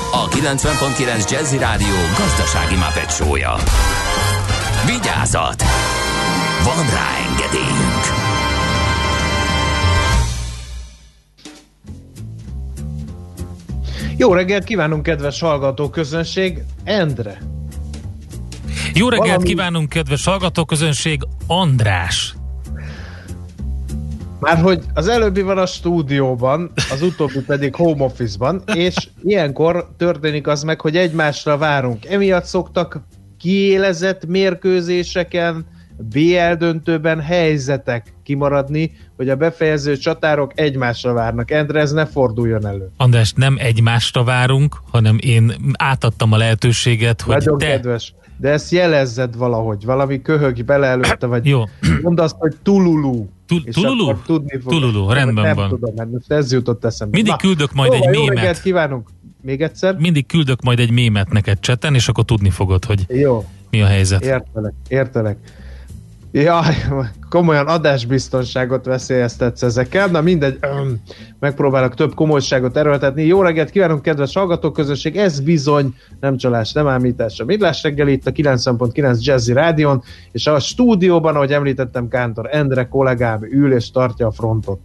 a 90.9 Jazzy Rádió gazdasági mapetsója. Vigyázat! Van rá engedélyünk! Jó reggelt kívánunk, kedves hallgató közönség! Endre! Jó reggelt Valami- kívánunk, kedves hallgatóközönség! András! Már hogy az előbbi van a stúdióban, az utóbbi pedig home office-ban, és ilyenkor történik az meg, hogy egymásra várunk. Emiatt szoktak kiélezett mérkőzéseken, BL döntőben helyzetek kimaradni, hogy a befejező csatárok egymásra várnak. Endre, ez ne forduljon elő. András, nem egymásra várunk, hanem én átadtam a lehetőséget, hogy Nagyon te... kedves. De ezt jelezzed valahogy, valami köhög bele előtte, vagy Jó. mondd azt, hogy tululu. Tululu? Tululu, rendben nem van. tudom, mert ez jutott eszembe. Mindig küldök majd jó, egy Jó mémet. reggelt kívánunk. Még egyszer? Mindig küldök majd egy mémet neked cseten, és akkor tudni fogod, hogy Jó, mi a helyzet. értelek, értelek. Jaj, komolyan adásbiztonságot veszélyeztetsz ezekkel, na mindegy, öm, megpróbálok több komolyságot erőltetni. Jó reggelt kívánunk, kedves hallgatóközönség, ez bizony nem csalás, nem ámítás. A Midlás reggel itt a 90.9 Jazzy Rádion, és a stúdióban, ahogy említettem, Kántor Endre kollégám ül és tartja a frontot.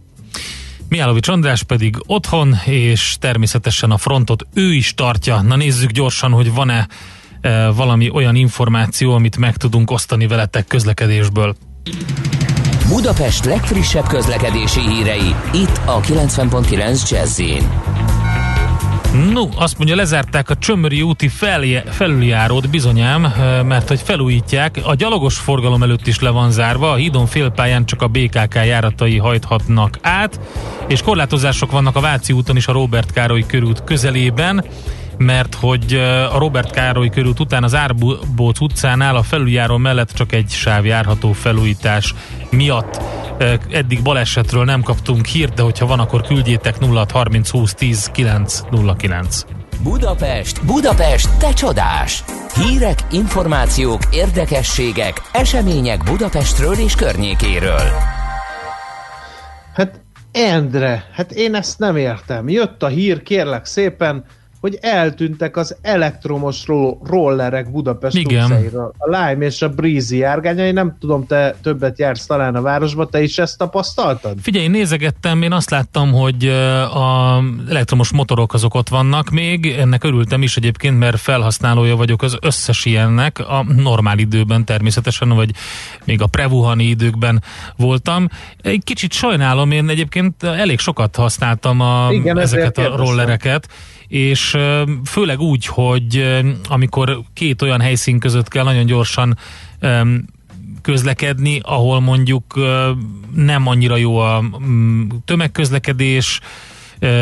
Mihálovics András pedig otthon, és természetesen a frontot ő is tartja. Na nézzük gyorsan, hogy van-e valami olyan információ, amit meg tudunk osztani veletek közlekedésből. Budapest legfrissebb közlekedési hírei, itt a 90.9 jazz No, azt mondja, lezárták a Csömöri úti felje, felüljárót bizonyám, mert hogy felújítják. A gyalogos forgalom előtt is le van zárva, a hídon félpályán csak a BKK járatai hajthatnak át, és korlátozások vannak a Váci úton is a Robert Károly körút közelében, mert hogy a Robert Károly körút után az Árbóc utcánál a felüljáró mellett csak egy sáv járható felújítás miatt. Eddig balesetről nem kaptunk hírt, de hogyha van, akkor küldjétek 0630 20 10 909. Budapest, Budapest, te csodás! Hírek, információk, érdekességek, események Budapestről és környékéről. Hát Endre, hát én ezt nem értem. Jött a hír, kérlek szépen, hogy eltűntek az elektromos ro- rollerek Budapest Igen. utcairól. A Lime és a Breezy járgányai, nem tudom, te többet jársz talán a városba, te is ezt tapasztaltad? Figyelj, én nézegettem, én azt láttam, hogy a elektromos motorok azok ott vannak még, ennek örültem is egyébként, mert felhasználója vagyok az összes ilyennek, a normál időben természetesen, vagy még a prevuhani időkben voltam. Egy kicsit sajnálom, én egyébként elég sokat használtam a, Igen, ezeket a kérdeztem. És főleg úgy, hogy amikor két olyan helyszín között kell nagyon gyorsan közlekedni, ahol mondjuk nem annyira jó a mm, tömegközlekedés,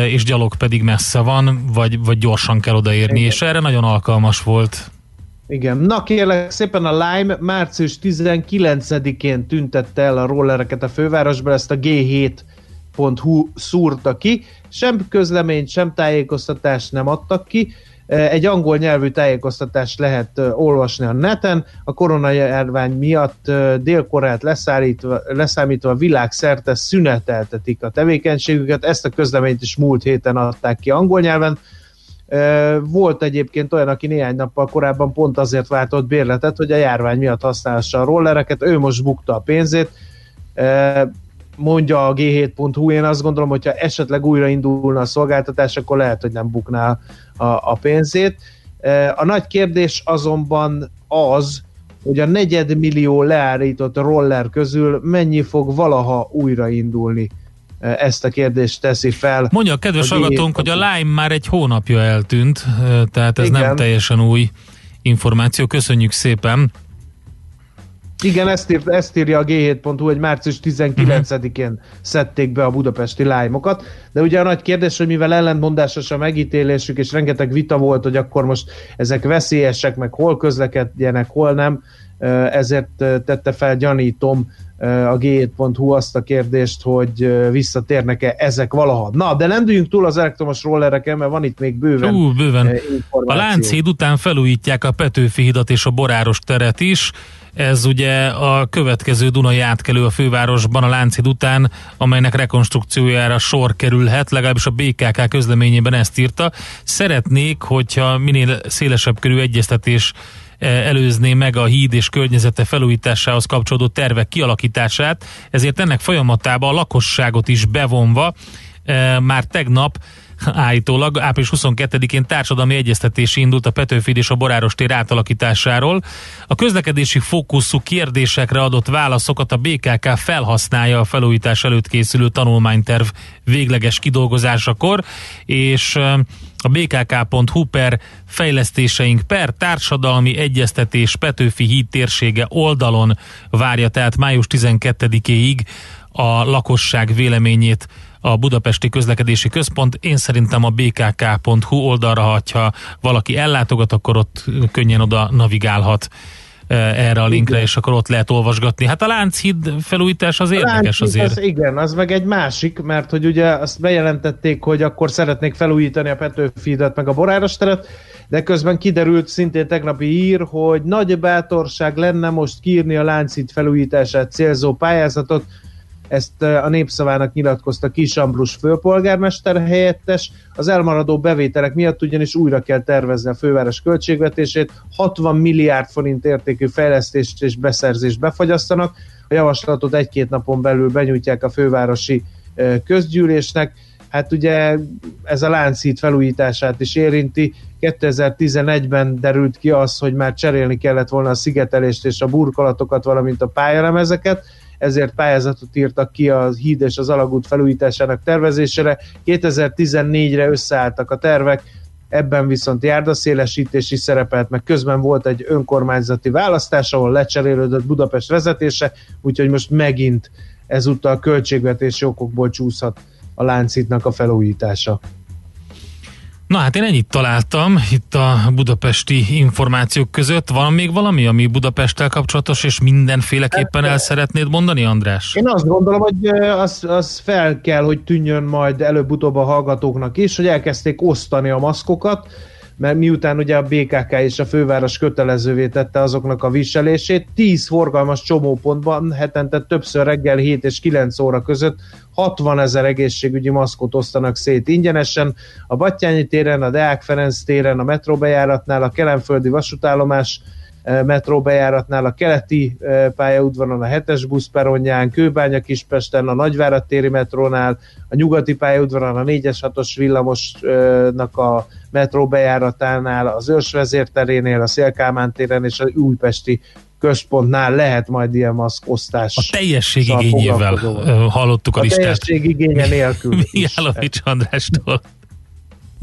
és gyalog pedig messze van, vagy, vagy gyorsan kell odaérni, Igen. és erre nagyon alkalmas volt. Igen. Na kérlek szépen a Lime március 19-én tüntette el a rollereket a fővárosban, ezt a G7.hu szúrta ki. Sem közleményt, sem tájékoztatást nem adtak ki. Egy angol nyelvű tájékoztatást lehet olvasni a neten. A koronajárvány miatt Dél-Koreát leszámítva világszerte szüneteltetik a tevékenységüket. Ezt a közleményt is múlt héten adták ki angol nyelven. Volt egyébként olyan, aki néhány nappal korábban pont azért váltott bérletet, hogy a járvány miatt használhassa a rollereket, ő most bukta a pénzét, mondja a g7.hu, én azt gondolom, hogyha esetleg újra indulna a szolgáltatás, akkor lehet, hogy nem bukná a, a pénzét. A nagy kérdés azonban az, hogy a negyedmillió leállított roller közül mennyi fog valaha újraindulni. Ezt a kérdést teszi fel. Mondja a kedves hallgatónk, hogy a Lime már egy hónapja eltűnt, tehát ez Igen. nem teljesen új információ. Köszönjük szépen! Igen, ezt, ír, ezt írja a G7.hu, hogy március 19-én uh-huh. szedték be a budapesti lájmokat, de ugye a nagy kérdés, hogy mivel ellentmondásos a megítélésük, és rengeteg vita volt, hogy akkor most ezek veszélyesek, meg hol közlekedjenek, hol nem, ezért tette fel gyanítom a G7.hu azt a kérdést, hogy visszatérnek-e ezek valaha. Na, de nem dűjünk túl az elektromos rollereken, mert van itt még bőven, Ú, bőven. A Lánchíd után felújítják a Petőfi hidat és a Boráros teret is, ez ugye a következő Dunai átkelő a fővárosban a Lánchíd után, amelynek rekonstrukciójára sor kerülhet, legalábbis a BKK közleményében ezt írta. Szeretnék, hogyha minél szélesebb körű egyeztetés E, előzné meg a híd és környezete felújításához kapcsolódó tervek kialakítását, ezért ennek folyamatában a lakosságot is bevonva e, már tegnap állítólag április 22-én társadalmi egyeztetés indult a Petőfi és a Boráros tér átalakításáról. A közlekedési fókuszú kérdésekre adott válaszokat a BKK felhasználja a felújítás előtt készülő tanulmányterv végleges kidolgozásakor, és a bkk.hu per fejlesztéseink per társadalmi egyeztetés Petőfi híd térsége oldalon várja tehát május 12-éig a lakosság véleményét a Budapesti Közlekedési Központ. Én szerintem a bkk.hu oldalra, ha valaki ellátogat, akkor ott könnyen oda navigálhat eh, erre a linkre, igen. és akkor ott lehet olvasgatni. Hát a Lánchíd felújítás az a érdekes azért. Az, igen, az meg egy másik, mert hogy ugye azt bejelentették, hogy akkor szeretnék felújítani a Petőfidet meg a Boráros teret, de közben kiderült szintén tegnapi ír, hogy nagy bátorság lenne most kiírni a Lánchíd felújítását célzó pályázatot, ezt a népszavának nyilatkozta Kis Ambrus főpolgármester helyettes. Az elmaradó bevételek miatt ugyanis újra kell tervezni a főváros költségvetését, 60 milliárd forint értékű fejlesztést és beszerzést befagyasztanak. A javaslatot egy-két napon belül benyújtják a fővárosi közgyűlésnek. Hát ugye ez a láncít felújítását is érinti. 2011-ben derült ki az, hogy már cserélni kellett volna a szigetelést és a burkolatokat, valamint a pályaremezeket ezért pályázatot írtak ki a híd és az alagút felújításának tervezésére. 2014-re összeálltak a tervek, ebben viszont járdaszélesítés is szerepelt, meg közben volt egy önkormányzati választás, ahol lecserélődött Budapest vezetése, úgyhogy most megint ezúttal költségvetési okokból csúszhat a láncítnak a felújítása. Na hát én ennyit találtam itt a budapesti információk között. Van még valami, ami Budapesttel kapcsolatos, és mindenféleképpen el szeretnéd mondani, András? Én azt gondolom, hogy az, az fel kell, hogy tűnjön majd előbb-utóbb a hallgatóknak is, hogy elkezdték osztani a maszkokat, mert miután ugye a BKK és a főváros kötelezővé tette azoknak a viselését, 10 forgalmas csomópontban hetente többször reggel 7 és 9 óra között 60 ezer egészségügyi maszkot osztanak szét ingyenesen. A Battyányi téren, a Deák Ferenc téren, a metróbejáratnál, a Kelemföldi vasútállomás metróbejáratnál, a keleti pályaudvaron, a 7-es buszperonján, Kőbánya Kispesten, a Nagyvárad téri metrónál, a nyugati pályaudvaron, a 4-es 6-os villamosnak a metróbejáratánál, az Őrs vezérterénél, a Szélkámán téren és a újpesti központnál lehet majd ilyen maszkosztás. A teljesség igényével hallottuk a, a listát. A teljesség igénye nélkül [laughs] Mihálovics Andrástól.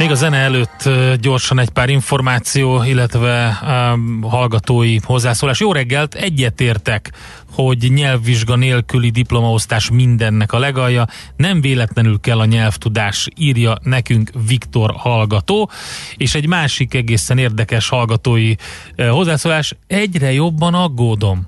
Még a zene előtt gyorsan egy pár információ, illetve um, hallgatói hozzászólás. Jó reggelt, egyetértek, hogy nyelvvizsga nélküli diplomaosztás mindennek a legalja. Nem véletlenül kell a nyelvtudás, írja nekünk Viktor hallgató. És egy másik egészen érdekes hallgatói hozzászólás. Egyre jobban aggódom.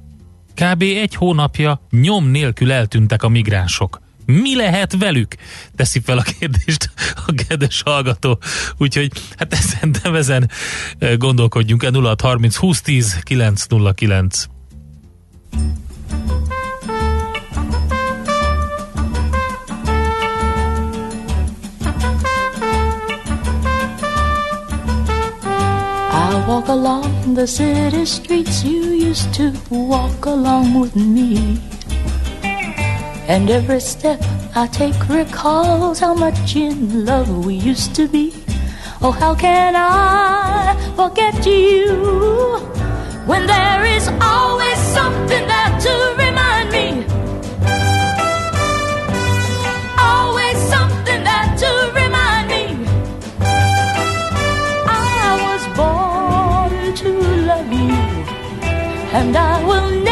Kb. egy hónapja nyom nélkül eltűntek a migránsok mi lehet velük? Teszi fel a kérdést a kedves hallgató. Úgyhogy hát ezen, de ezen gondolkodjunk el. 0630 2010 909. I walk along the city streets you used to walk along with me. And every step I take recalls how much in love we used to be. Oh, how can I forget you when there is always something there to remind me? Always something there to remind me. I was born to love you, and I will never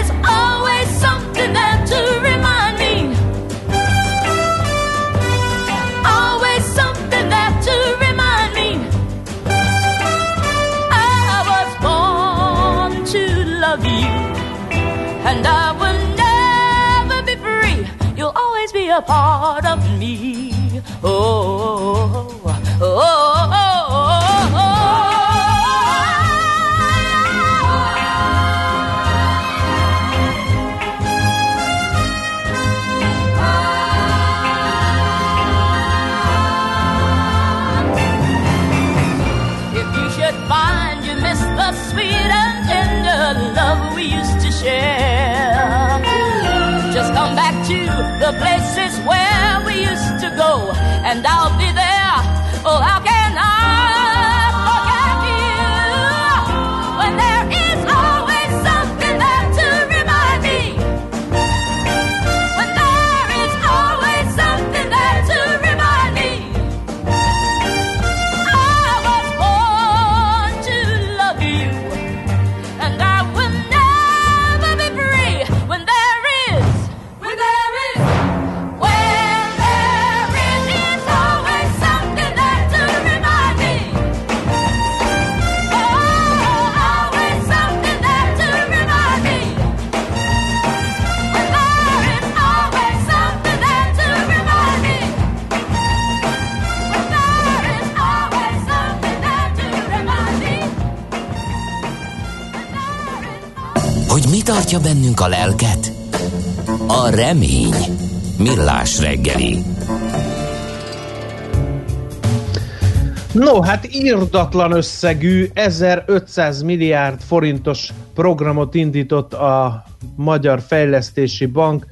and I will never be free. You'll always be a part of me. Oh, oh, oh, oh, oh, oh. oh, oh, oh. And I'll be tartja bennünk a lelket? A remény. Millás reggeli. No, hát írdatlan összegű 1500 milliárd forintos programot indított a Magyar Fejlesztési Bank,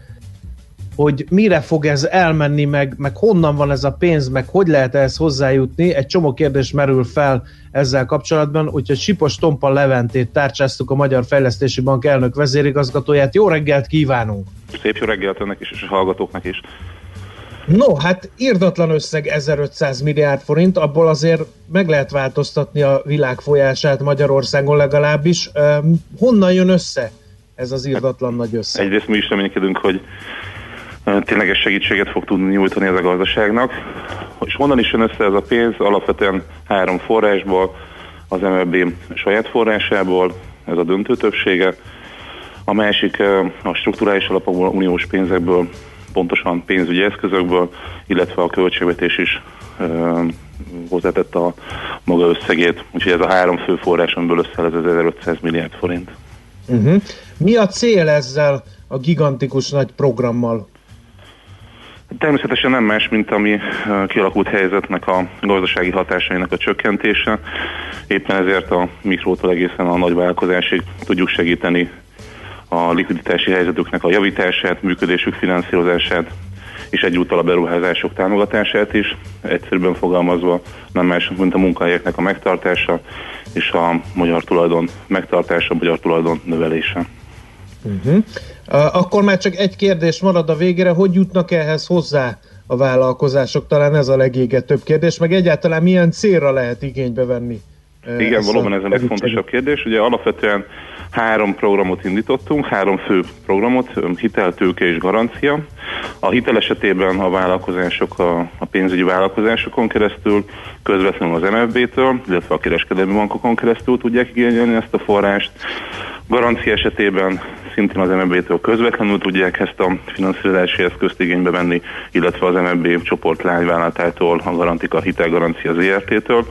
hogy mire fog ez elmenni, meg, meg honnan van ez a pénz, meg hogy lehet ehhez hozzájutni. Egy csomó kérdés merül fel ezzel kapcsolatban, úgyhogy Sipos Tompa Leventét tárcsáztuk a Magyar Fejlesztési Bank elnök vezérigazgatóját. Jó reggelt kívánunk! Szép jó reggelt önnek is, és a hallgatóknak is. No, hát írdatlan összeg 1500 milliárd forint, abból azért meg lehet változtatni a világ folyását Magyarországon legalábbis. Üm, honnan jön össze ez az írdatlan nagy összeg? Egyrészt mi is reménykedünk, hogy tényleges segítséget fog tudni nyújtani ez a gazdaságnak. És honnan is jön össze ez a pénz? Alapvetően három forrásból, az MLB saját forrásából, ez a döntő többsége. A másik a strukturális alapokból, uniós pénzekből, pontosan pénzügyi eszközökből, illetve a költségvetés is hozzátett a maga összegét. Úgyhogy ez a három fő forrás, amiből összeáll ez az 1500 milliárd forint. Uh-huh. Mi a cél ezzel a gigantikus nagy programmal? Természetesen nem más, mint ami ö, kialakult helyzetnek a gazdasági hatásainak a csökkentése. Éppen ezért a mikrótól egészen a nagy vállalkozásig tudjuk segíteni a likviditási helyzetüknek a javítását, működésük finanszírozását, és egyúttal a beruházások támogatását is, egyszerűen fogalmazva nem más, mint a munkahelyeknek a megtartása és a magyar tulajdon megtartása, a magyar tulajdon növelése. Uh-huh. Akkor már csak egy kérdés marad a végére, hogy jutnak ehhez hozzá a vállalkozások? Talán ez a legégetőbb kérdés, meg egyáltalán milyen célra lehet igénybe venni? Igen, valóban ez a legfontosabb kérdés. Ugye alapvetően három programot indítottunk, három fő programot, öm, hitel, tőke és garancia. A hitel esetében a vállalkozások a, a pénzügyi vállalkozásokon keresztül, közvetlenül az MFB-től, illetve a kereskedelmi bankokon keresztül tudják igényelni ezt a forrást. Garancia esetében szintén az MNB-től közvetlenül tudják ezt a finanszírozási eszközt igénybe venni, illetve az MNB csoport lányvállalatától, a Garantika hitelgarancia ZRT-től.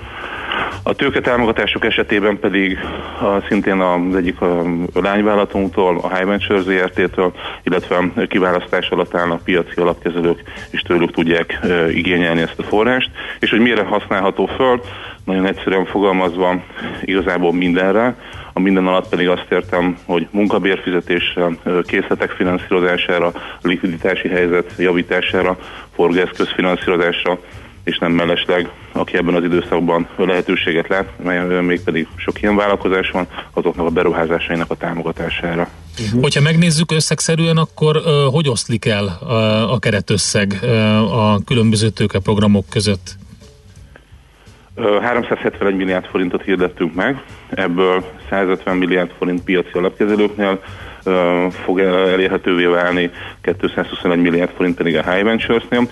A tőke támogatások esetében pedig a, szintén az egyik a lányvállalatunktól, a High Venture ZRT-től, illetve kiválasztás alatt állnak piaci alapkezelők, és tőlük tudják e, igényelni ezt a forrást. És hogy mire használható föl, nagyon egyszerűen fogalmazva igazából mindenre, a minden alatt pedig azt értem, hogy munkabérfizetésre, készletek finanszírozására, likviditási helyzet javítására, forgászköz finanszírozásra, és nem mellesleg, aki ebben az időszakban lehetőséget lát, mely mégpedig sok ilyen vállalkozás van, azoknak a beruházásainak a támogatására. Uh-huh. Hogyha megnézzük összegszerűen, akkor uh, hogy oszlik el uh, a keretösszeg uh, a különböző tőkeprogramok között? 371 milliárd forintot hirdettünk meg, ebből 150 milliárd forint piaci alapkezelőknél fog elérhetővé válni, 221 milliárd forint pedig a High Ventures-nél.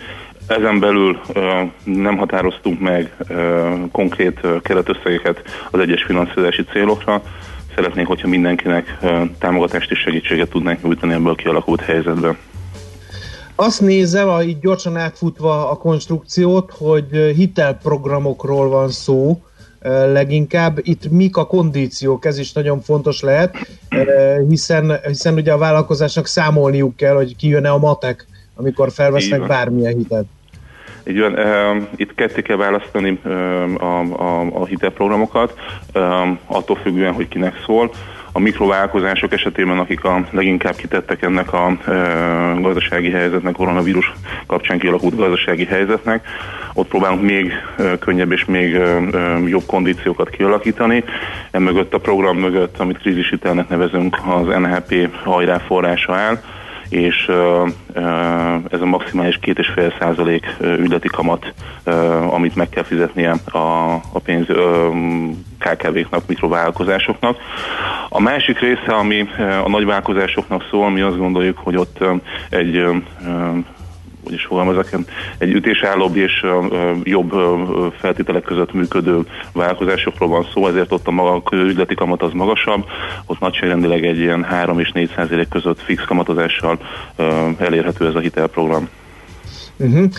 Ezen belül nem határoztunk meg konkrét keretösszegeket az egyes finanszírozási célokra. Szeretnék, hogyha mindenkinek támogatást és segítséget tudnánk nyújtani ebből a kialakult helyzetben. Azt nézem, a, így gyorsan átfutva a konstrukciót, hogy hitelprogramokról van szó leginkább. Itt mik a kondíciók, ez is nagyon fontos lehet, hiszen, hiszen ugye a vállalkozásnak számolniuk kell, hogy kijön-e a matek, amikor felvesznek bármilyen hitelt. Így van, itt ketté kell választani a, a, a hitelprogramokat, attól függően, hogy kinek szól a mikrovállalkozások esetében, akik a leginkább kitettek ennek a e, gazdasági helyzetnek, koronavírus kapcsán kialakult gazdasági helyzetnek, ott próbálunk még e, könnyebb és még e, e, jobb kondíciókat kialakítani. Emögött a program mögött, amit krízisítelnek nevezünk, az NHP hajrá forrása áll, és ez a maximális 2,5 százalék ügyleti kamat, amit meg kell fizetnie a pénz KKV-knak, mikrovállalkozásoknak. A másik része, ami a nagyvállalkozásoknak szól, mi azt gondoljuk, hogy ott egy hogy is fogalmazok, egy ütésállóbb és jobb feltételek között működő vállalkozásokról van szó, ezért ott a maga üzleti kamat az magasabb, ott nagyságrendileg egy ilyen 3 és 4 százalék között fix kamatozással elérhető ez a hitelprogram. Uh-huh.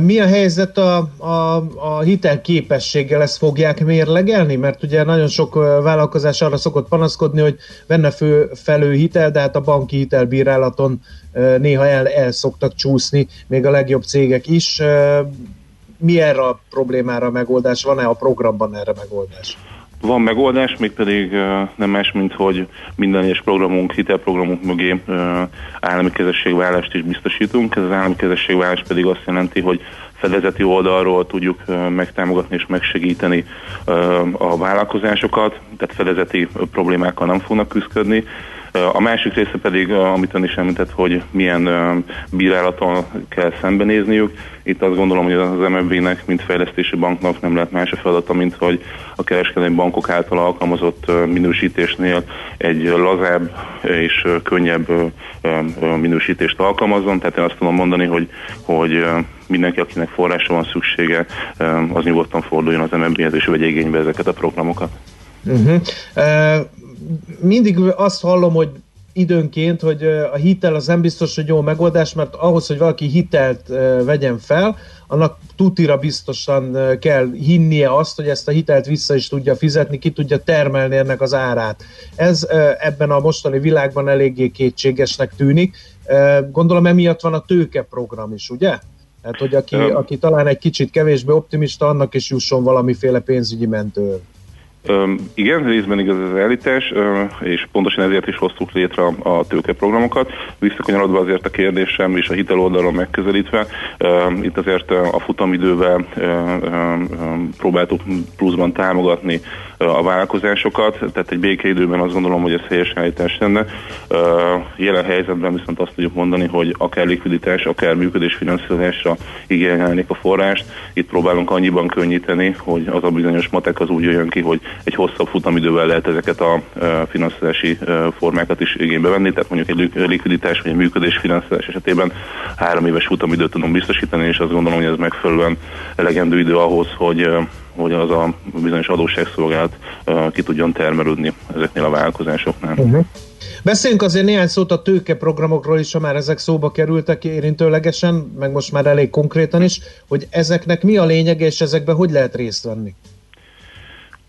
Mi a helyzet a, a, a hitelképességgel? Ezt fogják mérlegelni? Mert ugye nagyon sok vállalkozás arra szokott panaszkodni, hogy venne fő felő hitel, de hát a banki hitelbírálaton néha el, el szoktak csúszni, még a legjobb cégek is. Mi erre a problémára megoldás? Van-e a programban erre megoldás? Van megoldás, mégpedig nem más, mint hogy minden egyes programunk, hitelprogramunk mögé állami kezességvállást is biztosítunk. Ez az állami kezességvállás pedig azt jelenti, hogy fedezeti oldalról tudjuk megtámogatni és megsegíteni a vállalkozásokat, tehát fedezeti problémákkal nem fognak küzdködni, a másik része pedig, amit ön is említett, hogy milyen bírálaton kell szembenézniük. Itt azt gondolom, hogy az MFB-nek, mint fejlesztési banknak nem lehet más a feladata, mint hogy a kereskedelmi bankok által alkalmazott minősítésnél egy lazább és könnyebb minősítést alkalmazzon. Tehát én azt tudom mondani, hogy, hogy mindenki, akinek forrásra van szüksége, az nyugodtan forduljon az MNB-hez és vegye igénybe ezeket a programokat. Uh-huh. Uh, mindig azt hallom, hogy időnként, hogy a hitel az nem biztos, hogy jó megoldás, mert ahhoz, hogy valaki hitelt vegyen fel, annak tutira biztosan kell hinnie azt, hogy ezt a hitelt vissza is tudja fizetni, ki tudja termelni ennek az árát. Ez ebben a mostani világban eléggé kétségesnek tűnik. Gondolom emiatt van a tőkeprogram is, ugye? Tehát, hogy aki, aki talán egy kicsit kevésbé optimista, annak is jusson valamiféle pénzügyi mentő. Um, igen, részben igaz az állítás, uh, és pontosan ezért is hoztuk létre a, a tőkeprogramokat. Visszakanyarodva azért a kérdésem és a hitel oldalon megközelítve, uh, itt azért a futamidővel uh, uh, próbáltuk pluszban támogatni a vállalkozásokat, tehát egy békeidőben azt gondolom, hogy ez helyes állítás lenne. Jelen helyzetben viszont azt tudjuk mondani, hogy akár likviditás, akár működésfinanszírozásra igényelnék a forrást. Itt próbálunk annyiban könnyíteni, hogy az a bizonyos matek az úgy jön ki, hogy egy hosszabb futamidővel lehet ezeket a finanszírozási formákat is igénybe venni, tehát mondjuk egy likviditás vagy egy működésfinanszírozás esetében három éves futamidőt tudunk biztosítani, és azt gondolom, hogy ez megfelelően elegendő idő ahhoz, hogy hogy az a bizonyos adósságszolgálat ki tudjon termelődni ezeknél a vállalkozásoknál. Uh-huh. Beszéljünk azért néhány szót a tőkeprogramokról is, ha már ezek szóba kerültek érintőlegesen, meg most már elég konkrétan is, hogy ezeknek mi a lényege, és ezekben hogy lehet részt venni?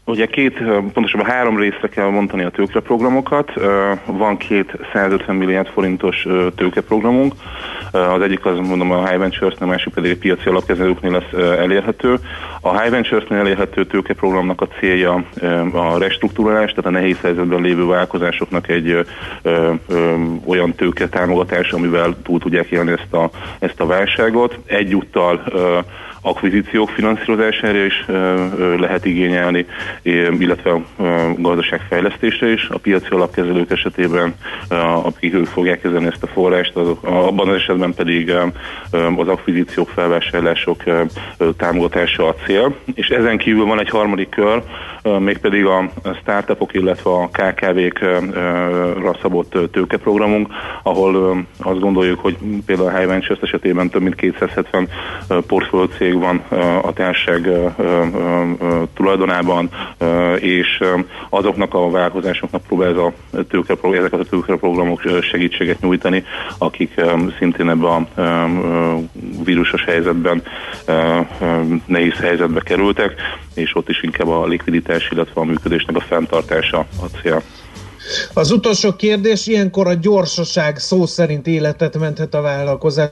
Ugye két, pontosabban három részre kell mondani a tőkeprogramokat. Van két 150 milliárd forintos tőkeprogramunk. Az egyik az mondom a High Ventures, a másik pedig a piaci alapkezelőknél lesz elérhető. A High Ventures-nél elérhető tőkeprogramnak a célja a restruktúrálás, tehát a nehéz helyzetben lévő vállalkozásoknak egy olyan tőke támogatás, amivel túl tudják élni ezt a, ezt a válságot. Egyúttal akvizíciók finanszírozására is lehet igényelni, illetve a gazdaságfejlesztésre is. A piaci alapkezelők esetében, akik ők fogják kezelni ezt a forrást, azok, abban az esetben pedig az akvizíciók, felvásárlások támogatása a cél. És ezen kívül van egy harmadik kör, mégpedig a startupok, illetve a KKV-kra szabott tőkeprogramunk, ahol azt gondoljuk, hogy például a High Ventures esetében több mint 270 portfólió cég van a társaság tulajdonában, és azoknak a vállalkozásoknak próbál ez a tőke, ezeket a tőkeprogramok segítséget nyújtani, akik szintén ebben a vírusos helyzetben nehéz helyzetbe kerültek, és ott is inkább a likviditás, illetve a működésnek a fenntartása a cél. Az utolsó kérdés, ilyenkor a gyorsaság szó szerint életet menthet a vállalkozás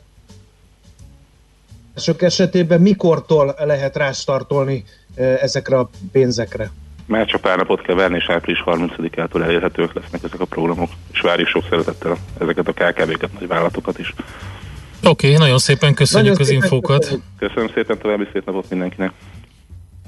sok esetében mikortól lehet rástartolni ezekre a pénzekre? Már csak pár napot kell várni, és április 30-ától elérhetők lesznek ezek a programok, és várjuk sok szeretettel ezeket a KKV-ket, nagy vállalatokat is. Oké, okay, nagyon szépen köszönjük nagyon az szépen infókat. Köszönjük. Köszönöm szépen, további szép napot mindenkinek.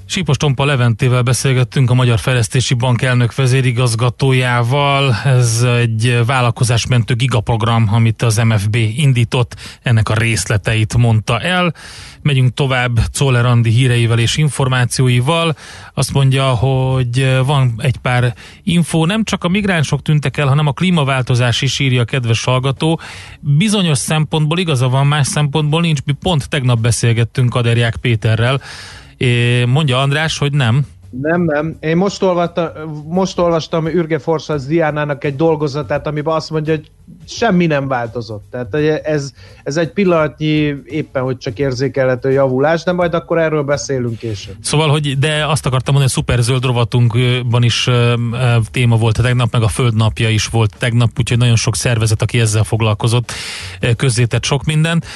Sípos Tompa Leventével beszélgettünk a Magyar Fejlesztési Bank elnök vezérigazgatójával. Ez egy vállalkozásmentő gigaprogram, amit az MFB indított, ennek a részleteit mondta el. Megyünk tovább Czoller Andi híreivel és információival. Azt mondja, hogy van egy pár info, nem csak a migránsok tűntek el, hanem a klímaváltozás is írja a kedves hallgató. Bizonyos szempontból igaza van, más szempontból nincs. Mi pont tegnap beszélgettünk Kaderják Péterrel, mondja András, hogy nem. Nem, nem. Én most, olvasta, most olvastam Ürge Forsasz Diánának egy dolgozatát, amiben azt mondja, hogy semmi nem változott. Tehát ez, ez egy pillanatnyi éppen, hogy csak érzékelhető javulás, de majd akkor erről beszélünk később. Szóval, hogy de azt akartam mondani, hogy szuper zöld rovatunkban is téma volt tegnap, meg a földnapja is volt tegnap, úgyhogy nagyon sok szervezet, aki ezzel foglalkozott, közzétett sok mindent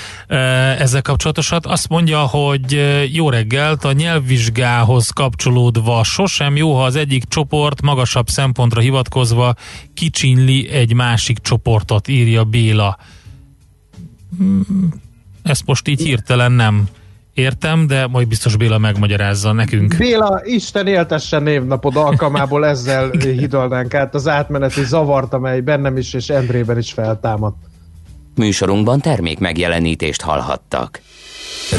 ezzel kapcsolatosat. Azt mondja, hogy jó reggelt, a nyelvvizsgához kapcsolódva sosem jó, ha az egyik csoport magasabb szempontra hivatkozva kicsinli egy másik csoportot, írja Béla. Hmm, ezt most így hirtelen nem értem, de majd biztos Béla megmagyarázza nekünk. Béla, Isten éltesse névnapod alkalmából ezzel [laughs] hidalnánk át az átmeneti zavart, amely bennem is és Endrében is feltámadt. Műsorunkban termék megjelenítést hallhattak.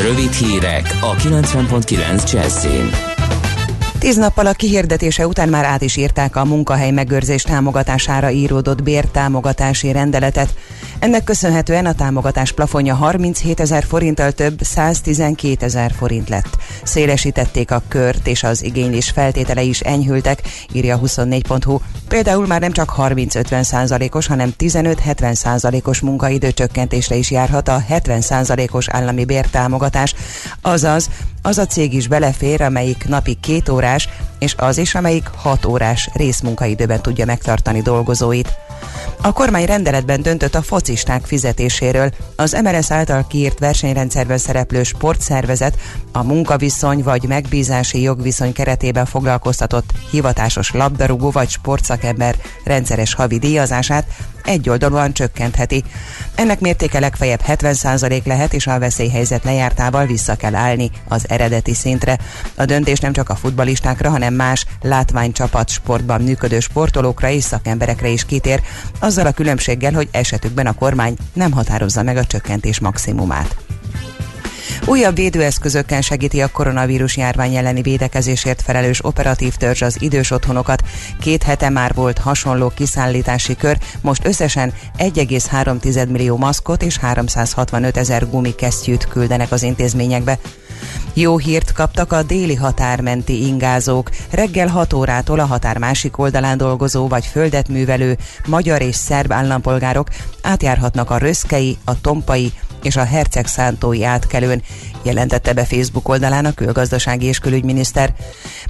Rövid hírek a 90.9 Jazzin. Tíz nappal a kihirdetése után már át is írták a munkahely megőrzés támogatására íródott bértámogatási rendeletet. Ennek köszönhetően a támogatás plafonja 37 ezer forinttal több 112 ezer forint lett. Szélesítették a kört, és az igénylés feltételei is enyhültek, írja 24.hu. Például már nem csak 30-50 százalékos, hanem 15-70 százalékos munkaidő csökkentésre is járhat a 70 százalékos állami bértámogatás. Azaz, az a cég is belefér, amelyik napi két órás, és az is, amelyik hat órás részmunkaidőben tudja megtartani dolgozóit. A kormány rendeletben döntött a focisták fizetéséről. Az MRS által kiírt versenyrendszerben szereplő sportszervezet a munkaviszony vagy megbízási jogviszony keretében foglalkoztatott hivatásos labdarúgó vagy sportszakember rendszeres havi díjazását egyoldalúan csökkentheti. Ennek mértéke legfeljebb 70% lehet, és a veszélyhelyzet lejártával vissza kell állni az eredeti szintre. A döntés nem csak a futbalistákra, hanem más látványcsapat sportban működő sportolókra és szakemberekre is kitér, azzal a különbséggel, hogy esetükben a kormány nem határozza meg a csökkentés maximumát. Újabb védőeszközökkel segíti a koronavírus járvány elleni védekezésért felelős operatív törzs az idős otthonokat. Két hete már volt hasonló kiszállítási kör, most összesen 1,3 millió maszkot és 365 ezer gumikesztyűt küldenek az intézményekbe. Jó hírt kaptak a déli határmenti ingázók. Reggel 6 órától a határ másik oldalán dolgozó vagy földet művelő magyar és szerb állampolgárok átjárhatnak a röszkei, a tompai és a Herceg Szántói átkelőn, jelentette be Facebook oldalán a külgazdasági és külügyminiszter.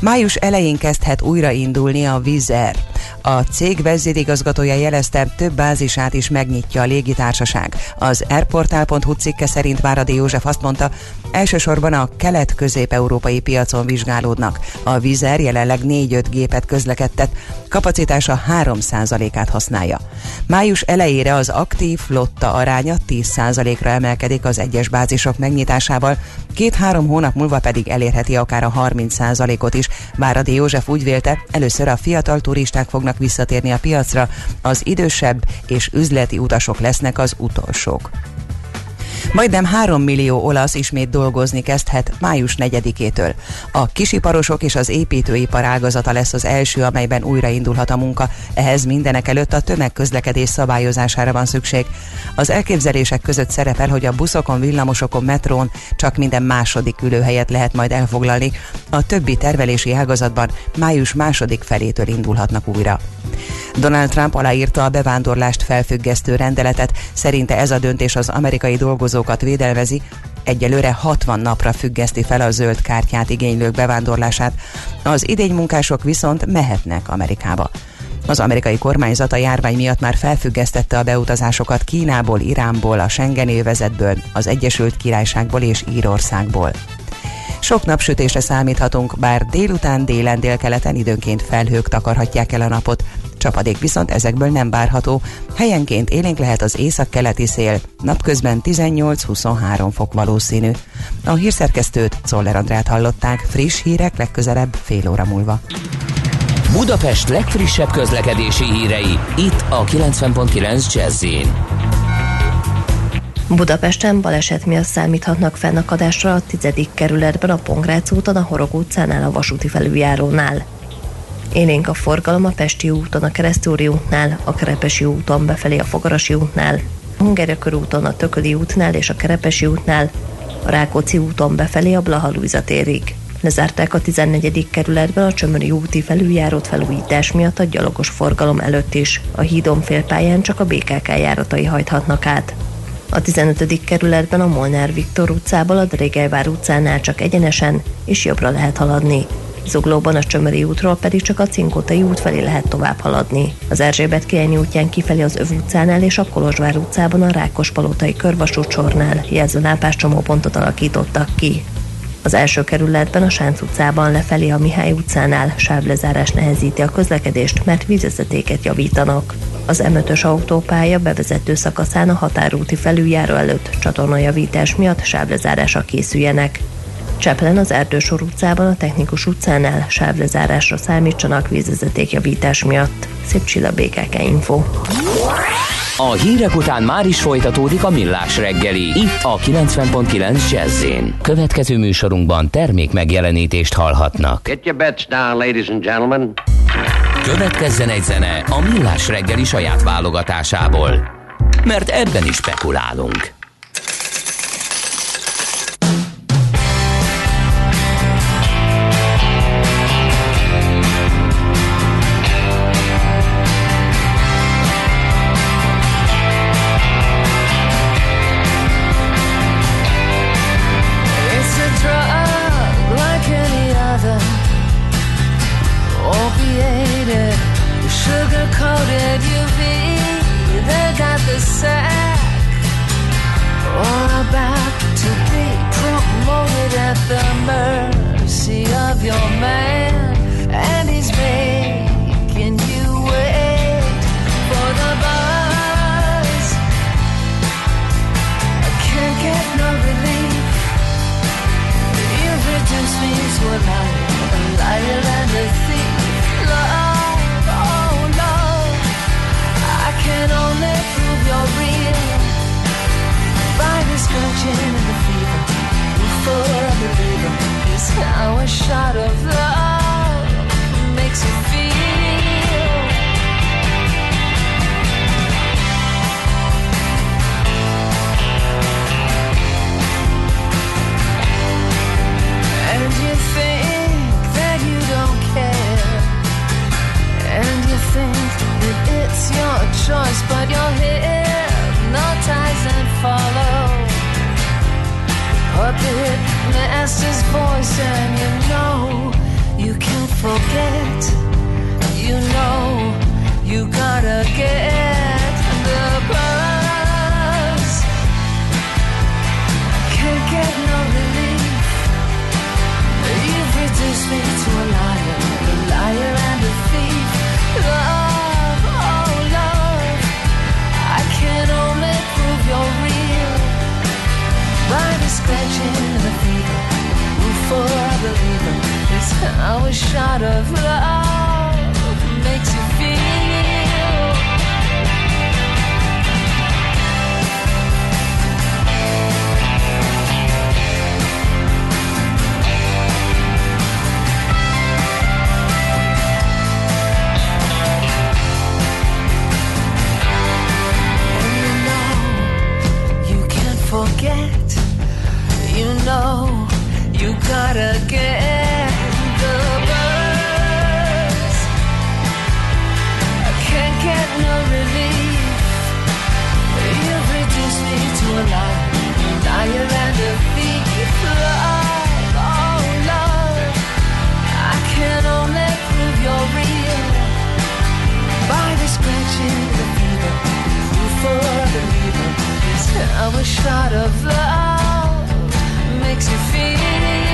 Május elején kezdhet újraindulni a Vizer. A cég vezérigazgatója jelezte, több bázisát is megnyitja a légitársaság. Az airportál.hu cikke szerint Váradi József azt mondta, elsősorban a kelet-közép-európai piacon vizsgálódnak. A Vizer jelenleg 4-5 gépet közlekedtet, kapacitása 3%-át használja. Május elejére az aktív flotta aránya 10%-ra emelkedik az egyes bázisok megnyitásával, két-három hónap múlva pedig elérheti akár a 30%-ot is. Váradi József úgy vélte, először a fiatal turisták fognak visszatérni a piacra, az idősebb és üzleti utasok lesznek az utolsók. Majdnem 3 millió olasz ismét dolgozni kezdhet május 4-től. A kisiparosok és az építőipar ágazata lesz az első, amelyben újraindulhat a munka. Ehhez mindenek előtt a tömegközlekedés szabályozására van szükség. Az elképzelések között szerepel, hogy a buszokon, villamosokon, metrón csak minden második ülőhelyet lehet majd elfoglalni. A többi tervelési ágazatban május második felétől indulhatnak újra. Donald Trump aláírta a bevándorlást felfüggesztő rendeletet, szerinte ez a döntés az amerikai dolgozókat védelmezi, egyelőre 60 napra függeszti fel a zöld kártyát igénylők bevándorlását, az idénymunkások viszont mehetnek Amerikába. Az amerikai kormányzat a járvány miatt már felfüggesztette a beutazásokat Kínából, Iránból, a Schengen övezetből, az Egyesült Királyságból és Írországból. Sok napsütésre számíthatunk, bár délután délen délkeleten időnként felhők takarhatják el a napot. Csapadék viszont ezekből nem várható. Helyenként élénk lehet az észak-keleti szél, napközben 18-23 fok valószínű. A hírszerkesztőt Czoller Andrát hallották, friss hírek legközelebb fél óra múlva. Budapest legfrissebb közlekedési hírei, itt a 90.9 jazz Budapesten baleset miatt számíthatnak fennakadásra a 10. kerületben a Pongrác úton, a Horog utcánál, a vasúti felüljárónál. Élénk a forgalom a Pesti úton, a Keresztúri útnál, a Kerepesi úton befelé a Fogarasi útnál, a Hungária körúton, a Tököli útnál és a Kerepesi útnál, a Rákóczi úton befelé a Blaha Luisa térig. Lezárták a 14. kerületben a Csömöri úti felüljárót felújítás miatt a gyalogos forgalom előtt is. A hídon félpályán csak a BKK járatai hajthatnak át. A 15. kerületben a Molnár Viktor utcából a Drégelyvár utcánál csak egyenesen és jobbra lehet haladni. Zuglóban a Csömöri útról pedig csak a Cinkótai út felé lehet tovább haladni. Az Erzsébet kielni útján kifelé az Öv utcánál és a Kolozsvár utcában a Rákospalotai körvasút sornál jelzőlámpás csomópontot alakítottak ki. Az első kerületben a Sánc utcában lefelé a Mihály utcánál sávlezárás nehezíti a közlekedést, mert vízvezetéket javítanak. Az M5-ös autópálya bevezető szakaszán a határúti felüljáró előtt csatornajavítás miatt sávlezárásra készüljenek. Cseplen az Erdősor utcában a Technikus utcánál sávlezárásra számítsanak vízvezetékjavítás miatt. Szép Csilla BKK Info. A hírek után már is folytatódik a millás reggeli, itt a 90.9 jazz Következő műsorunkban termék megjelenítést hallhatnak. Get your bets down, ladies and gentlemen. Következzen egy zene a millás reggeli saját válogatásából, mert ebben is spekulálunk. shot of love makes you feel. And you think that you don't care. And you think that it's your choice, but you're hypnotized and follow. Puppet master's voice, and you know you can't forget. You know you gotta get the buzz. Can't get no relief. You've reduced me to a liar, a liar and a thief. Love, oh love, I can only prove you're real by the scratching fever. Root for a believer is how a shot of love makes you feel. And you know you can't forget. You know you gotta get the buzz. I can't get no relief. You've reduced me to a liar, liar and a thief. Love, oh love, I can only prove you're real by the scratching the fever. For the is how a shot of love makes you feel.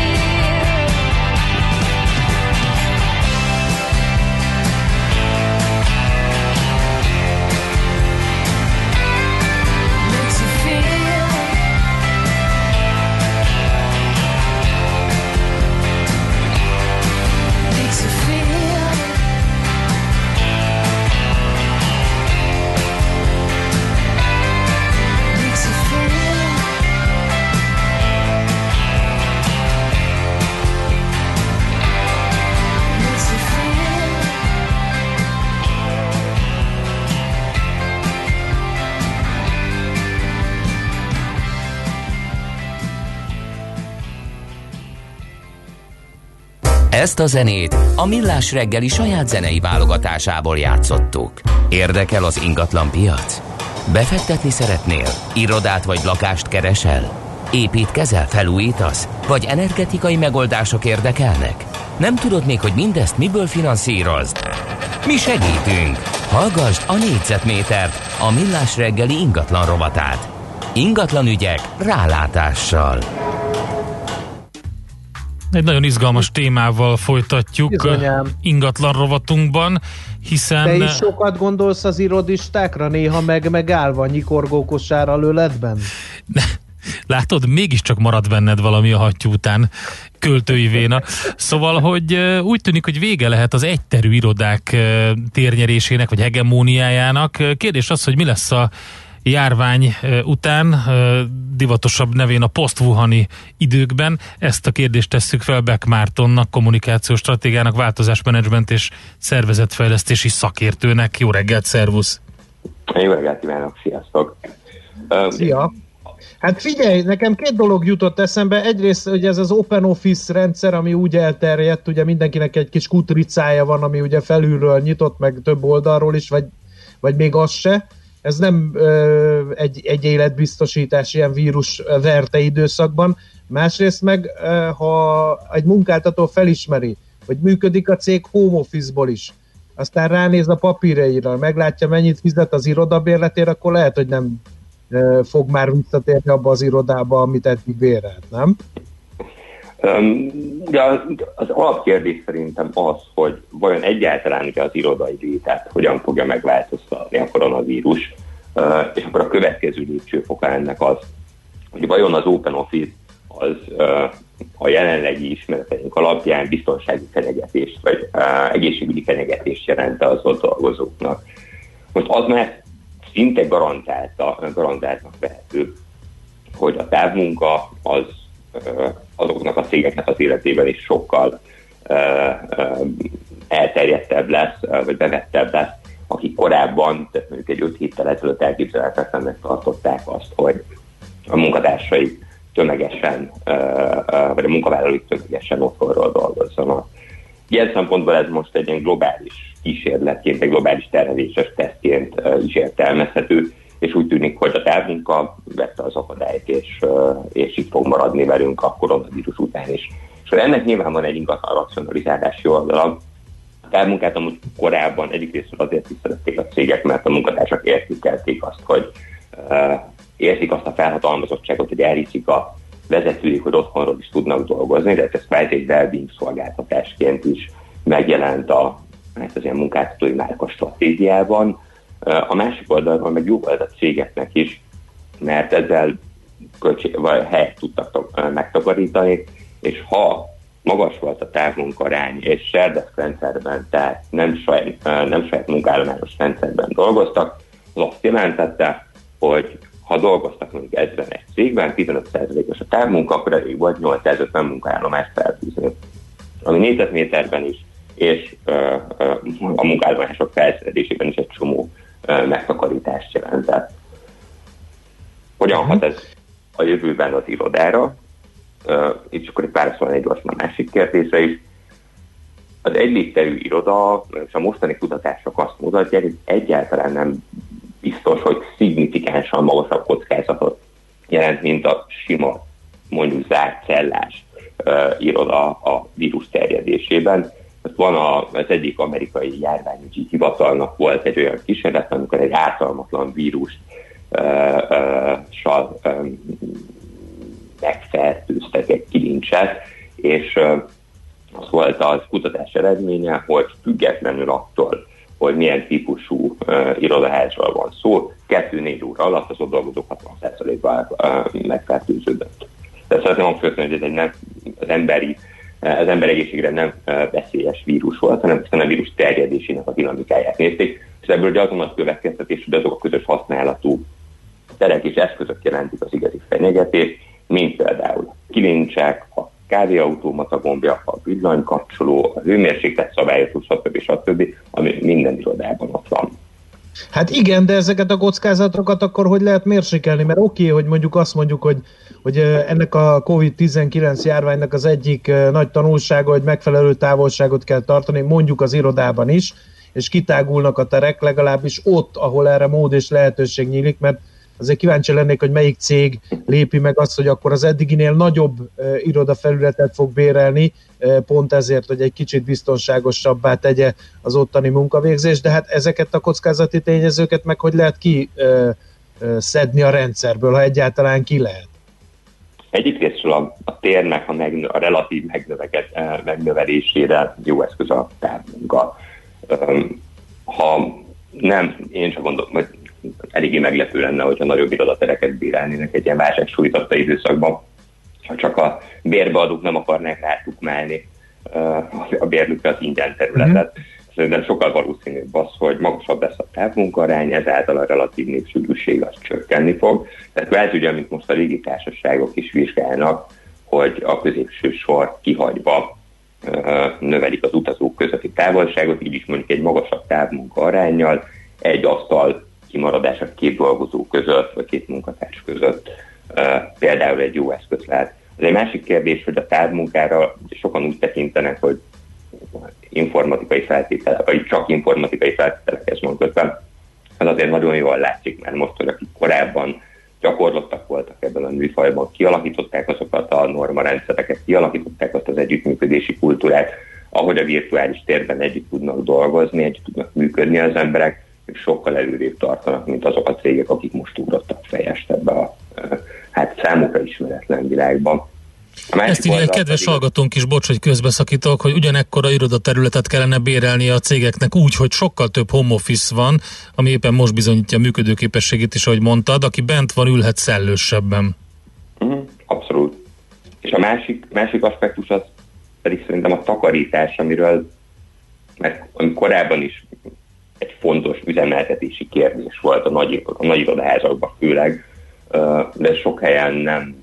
Ezt a zenét a Millás reggeli saját zenei válogatásából játszottuk. Érdekel az ingatlan piac? Befektetni szeretnél? Irodát vagy lakást keresel? Építkezel, felújítasz? Vagy energetikai megoldások érdekelnek? Nem tudod még, hogy mindezt miből finanszírozd? Mi segítünk! Hallgassd a négyzetmétert, a Millás reggeli ingatlan rovatát. Ingatlan ügyek rálátással. Egy nagyon izgalmas témával folytatjuk Bizonyám. ingatlan rovatunkban, hiszen... Te is sokat gondolsz az irodistákra, néha meg megállva nyikorgó kosár lőletben? Látod, mégiscsak marad benned valami a hattyú után költői véna. Szóval, hogy úgy tűnik, hogy vége lehet az egyterű irodák térnyerésének, vagy hegemóniájának. Kérdés az, hogy mi lesz a járvány után, divatosabb nevén a posztvuhani időkben. Ezt a kérdést tesszük fel Beck Mártonnak, kommunikációs stratégának, változásmenedzsment és szervezetfejlesztési szakértőnek. Jó reggelt, szervusz! Jó reggelt kívánok, sziasztok! Szia! Hát figyelj, nekem két dolog jutott eszembe. Egyrészt, hogy ez az Open Office rendszer, ami úgy elterjedt, ugye mindenkinek egy kis kutricája van, ami ugye felülről nyitott, meg több oldalról is, vagy, vagy még az se. Ez nem ö, egy, egy életbiztosítás ilyen vírus verte időszakban. Másrészt meg, ö, ha egy munkáltató felismeri, hogy működik a cég home office-ból is, aztán ránéz a papírjaira, meglátja mennyit fizet az irodabérletére, akkor lehet, hogy nem fog már visszatérni abba az irodába, amit eddig bérelt, nem? De az, alapkérdés szerintem az, hogy vajon egyáltalán az irodai létet hogyan fogja megváltoztatni a koronavírus, és akkor a következő lépcsőfoka ennek az, hogy vajon az Open Office az a jelenlegi ismereteink alapján biztonsági fenyegetést, vagy egészségügyi fenyegetést jelente az ott dolgozóknak. Most az már szinte garantálta, garantáltnak vehető, hogy a távmunka az azoknak a cégeknek az életében is sokkal elterjedtebb lesz, vagy bevettebb lesz, akik korábban, tehát mondjuk egy 5 héttel ezelőtt elképzelhetetlennek tartották azt, hogy a munkatársaik tömegesen, vagy a munkavállalóik tömegesen otthonról dolgozzanak. Ilyen szempontból ez most egy ilyen globális kísérletként, egy globális terheléses tesztként is értelmezhető, és úgy tűnik, hogy a távmunka vette az akadályt, és, és itt fog maradni velünk a koronavírus után is. És ennek nyilván van egy ingatlan racionalizálási oldala, a távmunkát amúgy korábban egyik részről azért is szerették a cégek, mert a munkatársak értékelték azt, hogy uh, érzik azt a felhatalmazottságot, hogy elhiszik a vezetőik, hogy otthonról is tudnak dolgozni, de ez kvázi egy well szolgáltatásként is megjelent a, hát az ilyen munkáltatói márka stratégiában. A másik oldalon meg jó volt a cégeknek is, mert ezzel költség, vagy helyet tudtak megtakarítani, és ha magas volt a távmunkarány, és serdesz rendszerben, tehát nem saját, nem saját munkállományos rendszerben dolgoztak, az azt jelentette, hogy ha dolgoztak mondjuk ezben egy cégben, 15%-os a távmunka, akkor elég volt 850 munkaállomást felfűzni. Ami négyzetméterben is, és uh, uh, a munkállomások felszerelésében is egy csomó megtakarítást jelentett. Hogyan hat ez a jövőben az irodára? itt csak egy válaszolni egy gyorsan a másik kérdésre is. Az egy iroda, és a mostani kutatások azt mutatják, hogy egyáltalán nem biztos, hogy szignifikánsan magasabb kockázatot jelent, mint a sima, mondjuk zárt cellás uh, iroda a vírus terjedésében. Van a, az egyik amerikai járványügyi hivatalnak volt egy olyan kísérlet, amikor egy ártalmatlan vírust sal, megfertőztek egy kilincset, és az volt az kutatás eredménye, hogy függetlenül attól, hogy milyen típusú uh, irodaházról van szó, 2-4 óra alatt az ott dolgozók 60%-ban uh, megfertőződött. De szeretném hangsúlyozni, hogy ez egy nem, az emberi az ember egészségre nem veszélyes vírus volt, hanem a vírus terjedésének a dinamikáját nézték, és ebből ugye azon a következtetés, hogy azok a közös használatú terek és eszközök jelentik az igazi fenyegetést, mint például kilincsek, a kávéautomata gombja, a villanykapcsoló, a hőmérséklet szabályozó, stb. stb., ami minden irodában ott van. Hát igen, de ezeket a kockázatokat akkor hogy lehet mérsékelni? Mert oké, okay, hogy mondjuk azt mondjuk, hogy, hogy ennek a COVID-19 járványnak az egyik nagy tanulsága, hogy megfelelő távolságot kell tartani, mondjuk az irodában is, és kitágulnak a terek, legalábbis ott, ahol erre mód és lehetőség nyílik, mert azért kíváncsi lennék, hogy melyik cég lépi meg azt, hogy akkor az eddiginél nagyobb irodafelületet fog bérelni, pont ezért, hogy egy kicsit biztonságosabbá tegye az ottani munkavégzés, de hát ezeket a kockázati tényezőket meg hogy lehet ki szedni a rendszerből, ha egyáltalán ki lehet? Részről a, a térnek a, megnö, a relatív megnövelésére jó eszköz a távmunka. Ha nem, én csak gondolom, hogy eléggé meglepő lenne, hogyha nagyobb irodatereket bírálnének egy ilyen válságsújtotta időszakban, ha csak a bérbeadók nem akarnák rátukmálni a bérlükre az ingyen területet. Mm. Szerintem sokkal valószínűbb az, hogy magasabb lesz a távmunkarány, ezáltal a relatív népsűrűség az csökkenni fog. Tehát lehet ugye, amit most a légitársaságok is vizsgálnak, hogy a középső sor kihagyva növelik az utazók közötti távolságot, így is mondjuk egy magasabb távmunka arányjal, egy asztal kimaradás a két dolgozó között, vagy két munkatárs között például egy jó eszköz lehet. Az egy másik kérdés, hogy a távmunkára sokan úgy tekintenek, hogy informatikai feltételek, vagy csak informatikai feltételekhez van kötve. Ez azért nagyon jól látszik, mert most, hogy akik korábban gyakorlottak voltak ebben a műfajban, kialakították azokat a normarendszereket, kialakították azt az együttműködési kultúrát, ahogy a virtuális térben együtt tudnak dolgozni, együtt tudnak működni az emberek, sokkal előrébb tartanak, mint azok a cégek, akik most ugrottak fejest ebbe a hát számukra ismeretlen világban. Ezt írja egy kedves pedig... hallgatónk is, bocs, hogy közbeszakítok, hogy ugyanekkora irodaterületet kellene bérelni a cégeknek úgy, hogy sokkal több home office van, ami éppen most bizonyítja a működőképességét is, ahogy mondtad, aki bent van, ülhet szellősebben. Mm, abszolút. És a másik, másik aspektus az pedig szerintem a takarítás, amiről mert korábban is egy fontos üzemeltetési kérdés volt a nagy, a nagy irodaházakban főleg, de sok helyen nem,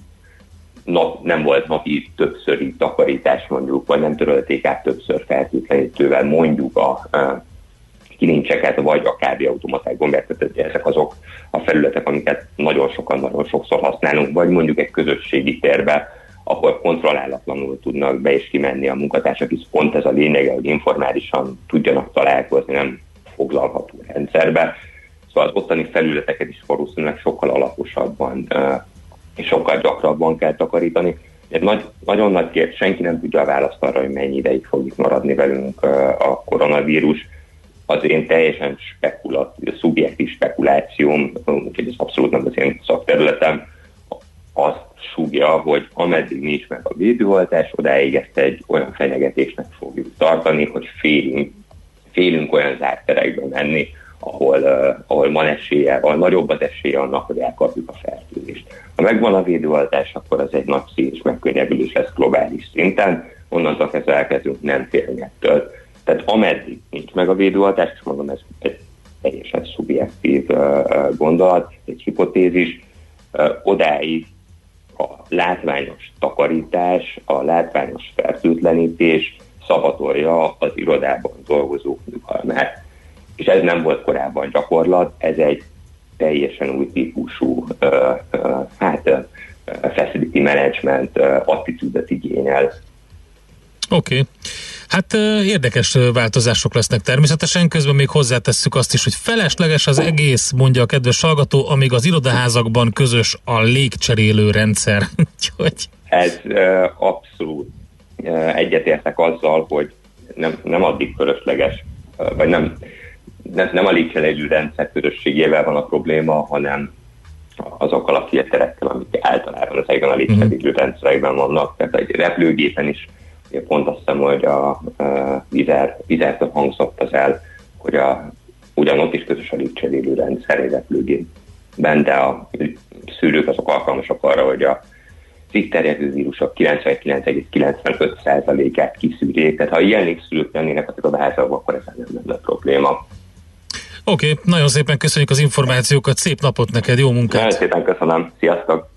nap, nem volt napi többszöri takarítás mondjuk, vagy nem törölték át többször feltétlenítővel mondjuk a, a kilincseket, vagy a kávéautomaták gombját, tehát ezek azok a felületek, amiket nagyon sokan, nagyon sokszor használunk, vagy mondjuk egy közösségi térbe, ahol kontrollálatlanul tudnak be és kimenni a munkatársak, hisz pont ez a lényege, hogy informálisan tudjanak találkozni, nem foglalható rendszerbe. Szóval az ottani felületeket is valószínűleg sokkal alaposabban és sokkal gyakrabban kell takarítani. Ez nagy, nagyon nagy kérdés, senki nem tudja a választ arra, hogy mennyi ideig fog itt maradni velünk a koronavírus. Az én teljesen spekulat, szubjektív spekulációm, úgyhogy ez abszolút nem az én szakterületem, azt súgja, hogy ameddig nincs meg a védőoltás, odáig ezt egy olyan fenyegetésnek fogjuk tartani, hogy félünk, félünk olyan zárt terekbe menni, ahol, uh, ahol van esélye, ahol nagyobb az esélye annak, hogy elkapjuk a fertőzést. Ha megvan a védőoltás, akkor az egy nagy szíves megkönnyebbülés lesz globális szinten, onnantól kezdve elkezdünk nem félni ettől. Tehát ameddig nincs meg a védőoltás, és mondom, ez egy teljesen szubjektív uh, gondolat, egy hipotézis, uh, odáig a látványos takarítás, a látványos fertőtlenítés szavatolja az irodában dolgozók nyugalmát. És ez nem volt korábban gyakorlat, ez egy teljesen új típusú uh, uh, hát, uh, facility management uh, attitűdöt igényel. Oké. Okay. Hát érdekes változások lesznek természetesen, közben még hozzátesszük azt is, hogy felesleges az egész, mondja a kedves hallgató, amíg az irodaházakban közös a légcserélő rendszer. [laughs] Úgyhogy... Ez uh, abszolút egyetértek azzal, hogy nem, nem addig fölösleges, uh, vagy nem, nem, nem a légcserélő rendszer közösségével van a probléma, hanem azokkal a filterekkel, amik általában ezekben a légcserélő rendszerekben vannak. Tehát egy repülőgépen is pont azt hiszem, hogy a, a vizer, vizertől hangzott az el, hogy a, ugyanott is közös a légcserélő rendszer egy repülőgépben, de a szűrők azok alkalmasak arra, hogy a itt terjedő vírusok 99,95%-át kiszűrjék. Tehát ha ilyen légszűrők lennének azok a házakban, akkor ez nem lenne probléma. Oké, okay, nagyon szépen köszönjük az információkat, szép napot neked, jó munkát! Nagyon szépen köszönöm, sziasztok!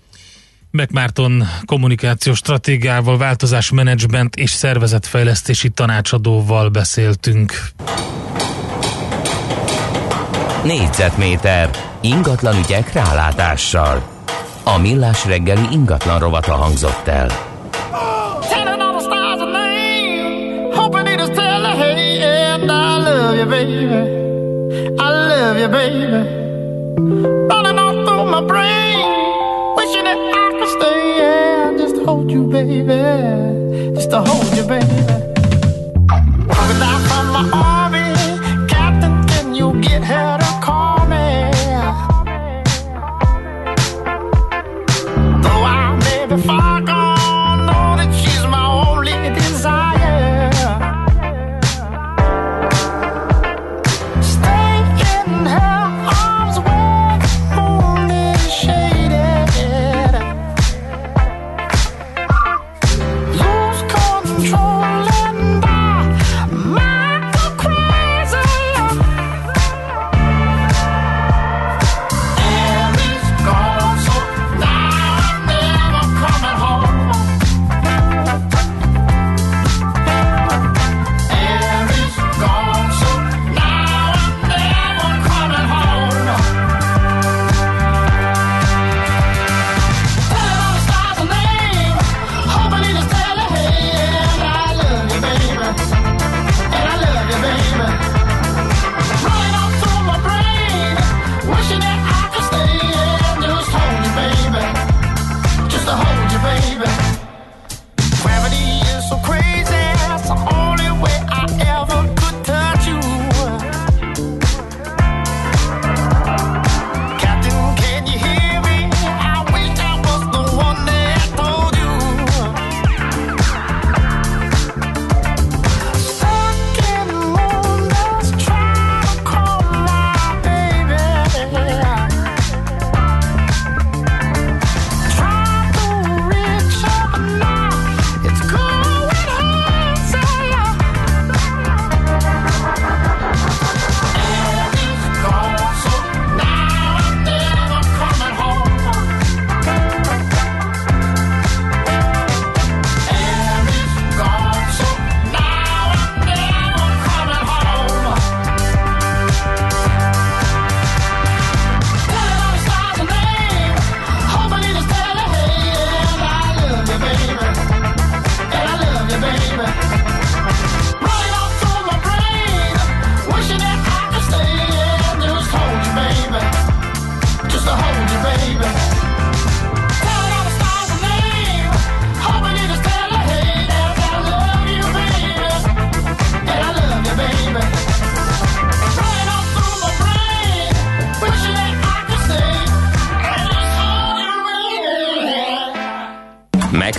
McMarton kommunikációs stratégiával, változásmenedzsment és szervezetfejlesztési tanácsadóval beszéltünk. Négyzetméter ingatlan ügyek rálátással. A millás reggeli ingatlan rovata hangzott el. Get her I may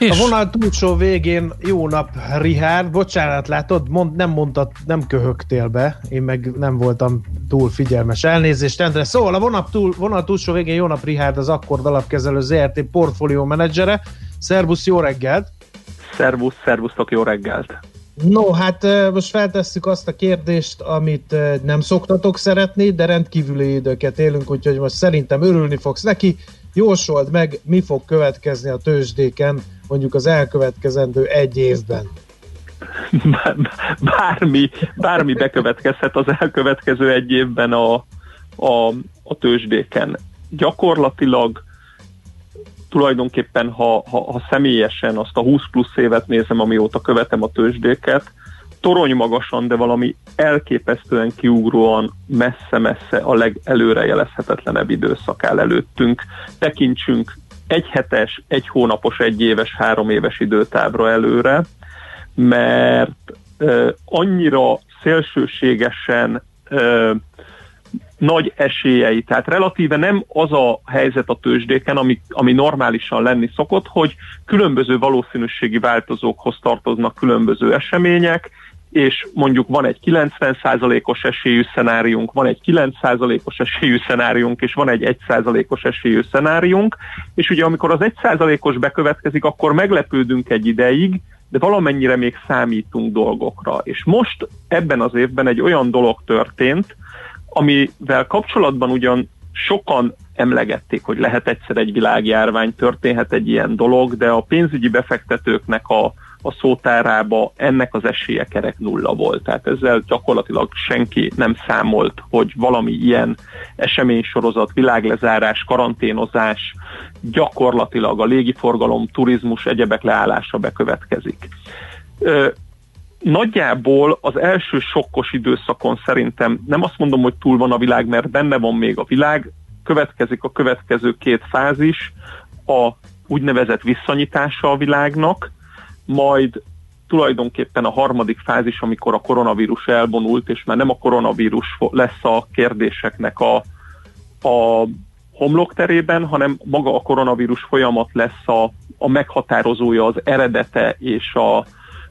A vonal túlsó végén jó nap, Rihár. Bocsánat, látod, mond, nem mondtad, nem köhögtél be. Én meg nem voltam túl figyelmes. Elnézést, Endre. Szóval a vonal, túl, vonal túlsó végén jó nap, Rihárd, az Akkord alapkezelő ZRT portfólió menedzsere. Szervusz, jó reggelt! Szervusz, szervusztok, jó reggelt! No, hát most feltesszük azt a kérdést, amit nem szoktatok szeretni, de rendkívüli időket élünk, úgyhogy most szerintem örülni fogsz neki. Jósold meg, mi fog következni a tőzsdéken mondjuk az elkövetkezendő egy évben. [laughs] Bármi, bármi bekövetkezhet az elkövetkező egy évben a, a, a tőzsdéken. Gyakorlatilag tulajdonképpen, ha, ha, ha személyesen azt a 20 plusz évet nézem, amióta követem a tőzsdéket, torony magasan, de valami elképesztően kiugróan messze-messze a legelőrejelezhetetlenebb időszak áll előttünk. Tekintsünk egy hetes, egy hónapos, egy éves, három éves időtávra előre, mert annyira szélsőségesen nagy esélyei, tehát relatíve nem az a helyzet a tőzsdéken, ami, ami normálisan lenni szokott, hogy különböző valószínűségi változókhoz tartoznak különböző események, és mondjuk van egy 90%-os esélyű szenáriunk, van egy 9%-os esélyű szenáriunk, és van egy 1%-os esélyű szenáriunk, és ugye amikor az 1%-os bekövetkezik, akkor meglepődünk egy ideig, de valamennyire még számítunk dolgokra. És most ebben az évben egy olyan dolog történt, amivel kapcsolatban ugyan sokan emlegették, hogy lehet egyszer egy világjárvány, történhet egy ilyen dolog, de a pénzügyi befektetőknek a, a szótárába ennek az esélye kerek nulla volt. Tehát ezzel gyakorlatilag senki nem számolt, hogy valami ilyen eseménysorozat, világlezárás, karanténozás gyakorlatilag a légiforgalom, turizmus, egyebek leállása bekövetkezik. Ö, nagyjából az első sokkos időszakon szerintem nem azt mondom, hogy túl van a világ, mert benne van még a világ, következik a következő két fázis, a úgynevezett visszanyitása a világnak, majd tulajdonképpen a harmadik fázis, amikor a koronavírus elvonult, és már nem a koronavírus lesz a kérdéseknek a, a homlokterében, hanem maga a koronavírus folyamat lesz a, a meghatározója, az eredete és a,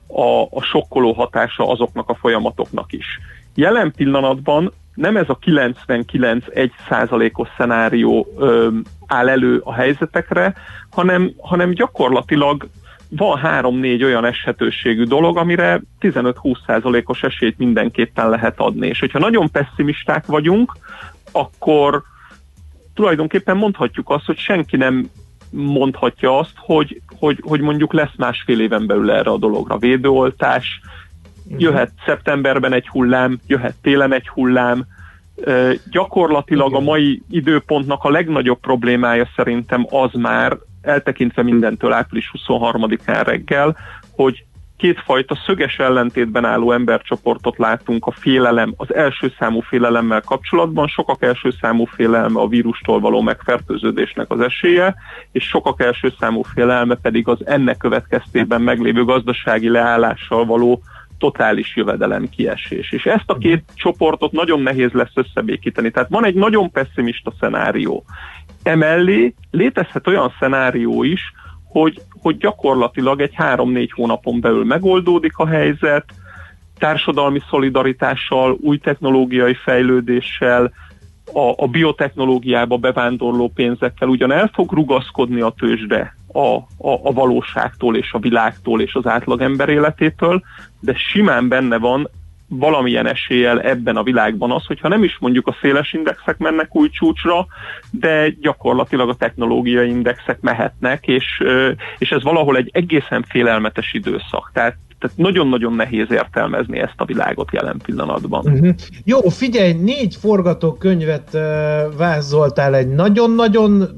a, a sokkoló hatása azoknak a folyamatoknak is. Jelen pillanatban nem ez a 99-1 százalékos szenárió ö, áll elő a helyzetekre, hanem, hanem gyakorlatilag van három-négy olyan eshetőségű dolog, amire 15-20%-os esélyt mindenképpen lehet adni. És hogyha nagyon pessimisták vagyunk, akkor tulajdonképpen mondhatjuk azt, hogy senki nem mondhatja azt, hogy, hogy, hogy mondjuk lesz másfél éven belül erre a dologra védőoltás, jöhet szeptemberben egy hullám, jöhet télen egy hullám, gyakorlatilag a mai időpontnak a legnagyobb problémája szerintem az már, eltekintve mindentől április 23-án reggel, hogy kétfajta szöges ellentétben álló embercsoportot látunk a félelem, az első számú félelemmel kapcsolatban. Sokak első számú félelme a vírustól való megfertőződésnek az esélye, és sokak első számú félelme pedig az ennek következtében meglévő gazdasági leállással való totális jövedelem kiesés. És ezt a két csoportot nagyon nehéz lesz összebékíteni. Tehát van egy nagyon pessimista szenárió. Emellé létezhet olyan szenárió is, hogy, hogy gyakorlatilag egy három-négy hónapon belül megoldódik a helyzet, társadalmi szolidaritással, új technológiai fejlődéssel, a, a biotechnológiába bevándorló pénzekkel ugyan el fog rugaszkodni a tőzsde a, a, a valóságtól és a világtól és az átlagember életétől, de simán benne van valamilyen eséllyel ebben a világban az, hogyha nem is mondjuk a széles indexek mennek új csúcsra, de gyakorlatilag a technológiai indexek mehetnek, és, és ez valahol egy egészen félelmetes időszak. Tehát tehát nagyon-nagyon nehéz értelmezni ezt a világot jelen pillanatban. Uh-huh. Jó, figyelj, négy forgatókönyvet uh, vázoltál egy nagyon-nagyon,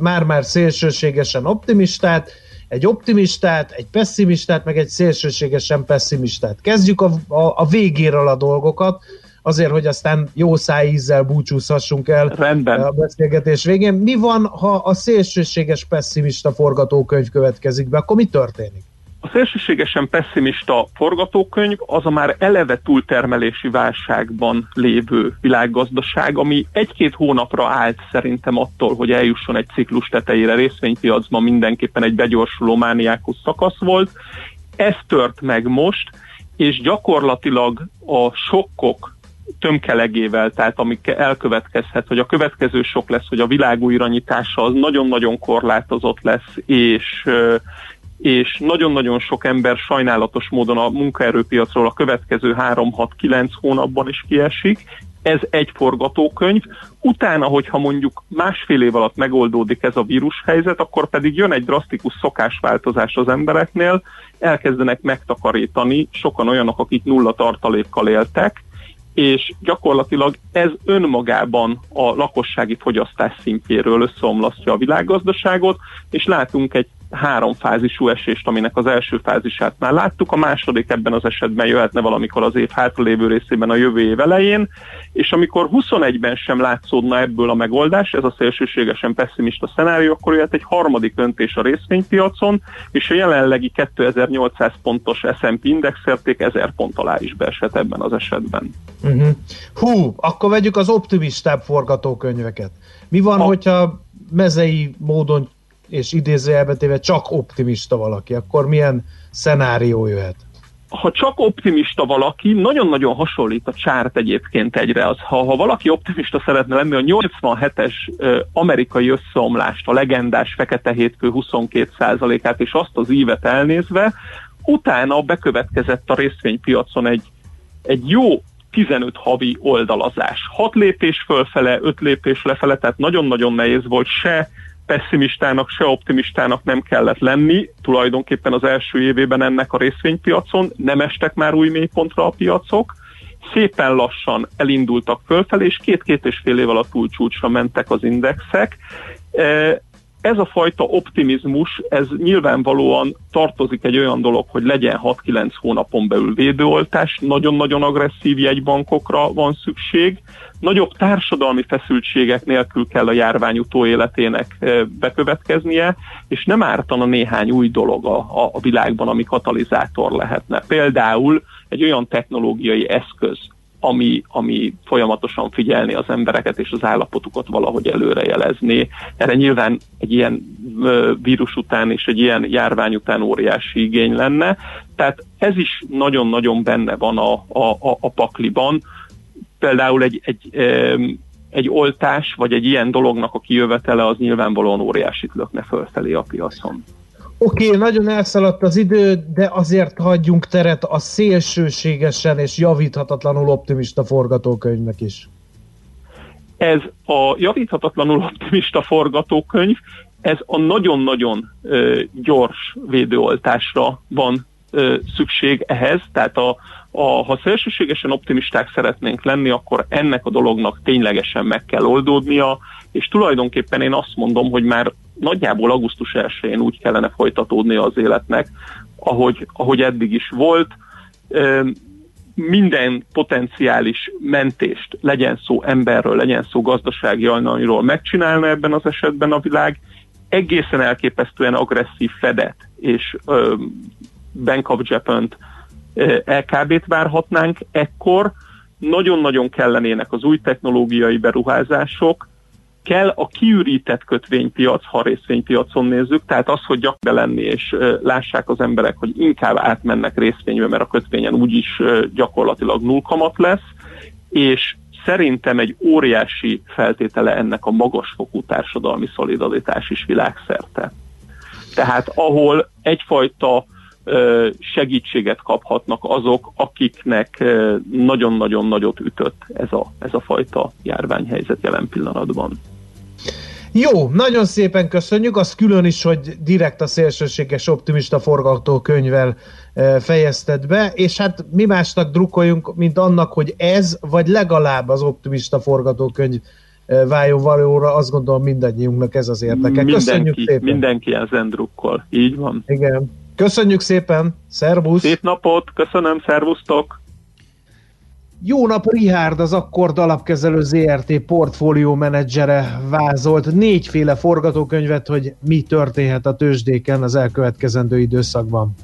már-már szélsőségesen optimistát, egy optimistát, egy pessimistát, meg egy szélsőségesen pessimistát. Kezdjük a, a, a végéről a dolgokat. azért, hogy aztán jó szájízzel búcsúzhassunk el Rendben. a beszélgetés végén. Mi van, ha a szélsőséges pessimista forgatókönyv következik be, akkor mi történik? Szélsőségesen pessimista forgatókönyv az a már eleve túltermelési válságban lévő világgazdaság, ami egy-két hónapra állt szerintem attól, hogy eljusson egy ciklus tetejére részvénypiacban mindenképpen egy begyorsuló mániákus szakasz volt. Ez tört meg most, és gyakorlatilag a sokkok tömkelegével, tehát amik elkövetkezhet, hogy a következő sok lesz, hogy a világ újranyitása az nagyon-nagyon korlátozott lesz, és és nagyon-nagyon sok ember sajnálatos módon a munkaerőpiacról a következő 3-6-9 hónapban is kiesik. Ez egy forgatókönyv. Utána, hogyha mondjuk másfél év alatt megoldódik ez a vírushelyzet, akkor pedig jön egy drasztikus szokásváltozás az embereknél, elkezdenek megtakarítani, sokan olyanok, akik nulla tartalékkal éltek, és gyakorlatilag ez önmagában a lakossági fogyasztás szintjéről összeomlasztja a világgazdaságot, és látunk egy háromfázisú esést, aminek az első fázisát már láttuk, a második ebben az esetben jöhetne valamikor az év hátralévő részében a jövő év elején, és amikor 21-ben sem látszódna ebből a megoldás, ez a szélsőségesen pessimista szenárió, akkor jöhet egy harmadik öntés a részvénypiacon, és a jelenlegi 2800 pontos S&P indexérték 1000 pont alá is beesett ebben az esetben. Uh-huh. Hú, akkor vegyük az optimistább forgatókönyveket. Mi van, A- hogyha mezei módon és idézőjelbe téve csak optimista valaki, akkor milyen szenárió jöhet? ha csak optimista valaki, nagyon-nagyon hasonlít a csárt egyébként egyre. Az, ha, ha valaki optimista szeretne lenni, a 87-es ö, amerikai összeomlást, a legendás fekete hétfő 22%-át és azt az ívet elnézve, utána bekövetkezett a részvénypiacon egy, egy jó 15 havi oldalazás. 6 lépés fölfele, 5 lépés lefele, tehát nagyon-nagyon nehéz volt se pessimistának, se optimistának nem kellett lenni. Tulajdonképpen az első évében ennek a részvénypiacon nem estek már új mélypontra a piacok. Szépen lassan elindultak fölfelé, és két-két és fél év alatt túlcsúcsra mentek az indexek. Ez a fajta optimizmus, ez nyilvánvalóan tartozik egy olyan dolog, hogy legyen 6-9 hónapon belül védőoltás, nagyon-nagyon agresszív jegybankokra van szükség, nagyobb társadalmi feszültségek nélkül kell a járvány utóéletének eh, bekövetkeznie, és nem ártana néhány új dolog a, a világban, ami katalizátor lehetne. Például egy olyan technológiai eszköz, ami, ami folyamatosan figyelni az embereket és az állapotukat valahogy előrejelezni. Erre nyilván egy ilyen vírus után és egy ilyen járvány után óriási igény lenne. Tehát ez is nagyon-nagyon benne van a, a, a, pakliban. Például egy, egy, egy oltás, vagy egy ilyen dolognak a kijövetele az nyilvánvalóan óriásit lökne fölfelé a piacon. Oké, okay, nagyon elszaladt az idő, de azért hagyjunk teret a szélsőségesen és javíthatatlanul optimista forgatókönyvnek is. Ez a javíthatatlanul optimista forgatókönyv, ez a nagyon-nagyon ö, gyors védőoltásra van ö, szükség ehhez, tehát a, a, ha szélsőségesen optimisták szeretnénk lenni, akkor ennek a dolognak ténylegesen meg kell oldódnia, és tulajdonképpen én azt mondom, hogy már nagyjából augusztus 1-én úgy kellene folytatódnia az életnek, ahogy, ahogy eddig is volt. Minden potenciális mentést, legyen szó emberről, legyen szó gazdasági alanyról megcsinálna ebben az esetben a világ, egészen elképesztően agresszív Fedet és ö, Bank of Japan-t, ö, LKB-t várhatnánk ekkor, nagyon-nagyon kellenének az új technológiai beruházások, kell a kiürített kötvénypiac, ha részvénypiacon nézzük, tehát az, hogy gyak lenni, és lássák az emberek, hogy inkább átmennek részvénybe, mert a kötvényen úgyis gyakorlatilag null kamat lesz, és szerintem egy óriási feltétele ennek a magasfokú társadalmi szolidaritás is világszerte. Tehát ahol egyfajta segítséget kaphatnak azok, akiknek nagyon-nagyon nagyot ütött ez a, ez a fajta járványhelyzet jelen pillanatban. Jó, nagyon szépen köszönjük, az külön is, hogy direkt a szélsőséges optimista forgatókönyvvel fejezted be, és hát mi másnak drukkoljunk, mint annak, hogy ez, vagy legalább az optimista forgatókönyv váljon valóra, azt gondolom mindannyiunknak ez az érdeke. Köszönjük Mindenki, szépen. mindenki ezen drukkol. Így van. Igen. Köszönjük szépen, szervusz! Szép napot, köszönöm, szervusztok! Jó nap, Richard, az Akkord alapkezelő ZRT portfólió menedzsere vázolt négyféle forgatókönyvet, hogy mi történhet a tőzsdéken az elkövetkezendő időszakban.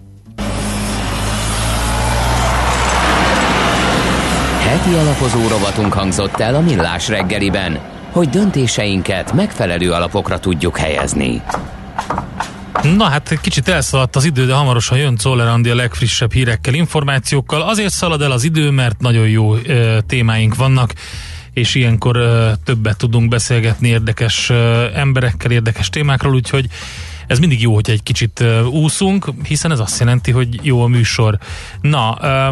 Heti alapozó rovatunk hangzott el a Millás reggeliben, hogy döntéseinket megfelelő alapokra tudjuk helyezni. Na hát kicsit elszaladt az idő, de hamarosan jön Czoller a legfrissebb hírekkel, információkkal. Azért szalad el az idő, mert nagyon jó ö, témáink vannak, és ilyenkor ö, többet tudunk beszélgetni érdekes ö, emberekkel, érdekes témákról, úgyhogy ez mindig jó, hogy egy kicsit ö, úszunk, hiszen ez azt jelenti, hogy jó a műsor. Na, ö,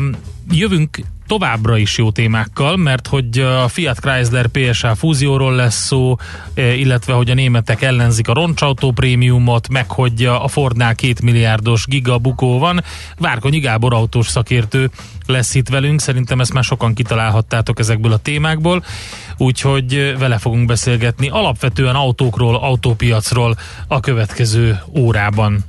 jövünk továbbra is jó témákkal, mert hogy a Fiat Chrysler PSA fúzióról lesz szó, illetve hogy a németek ellenzik a roncsautó prémiumot, meg hogy a Fordnál két milliárdos gigabukó van. Várkonyi Gábor autós szakértő lesz itt velünk, szerintem ezt már sokan kitalálhattátok ezekből a témákból, úgyhogy vele fogunk beszélgetni alapvetően autókról, autópiacról a következő órában.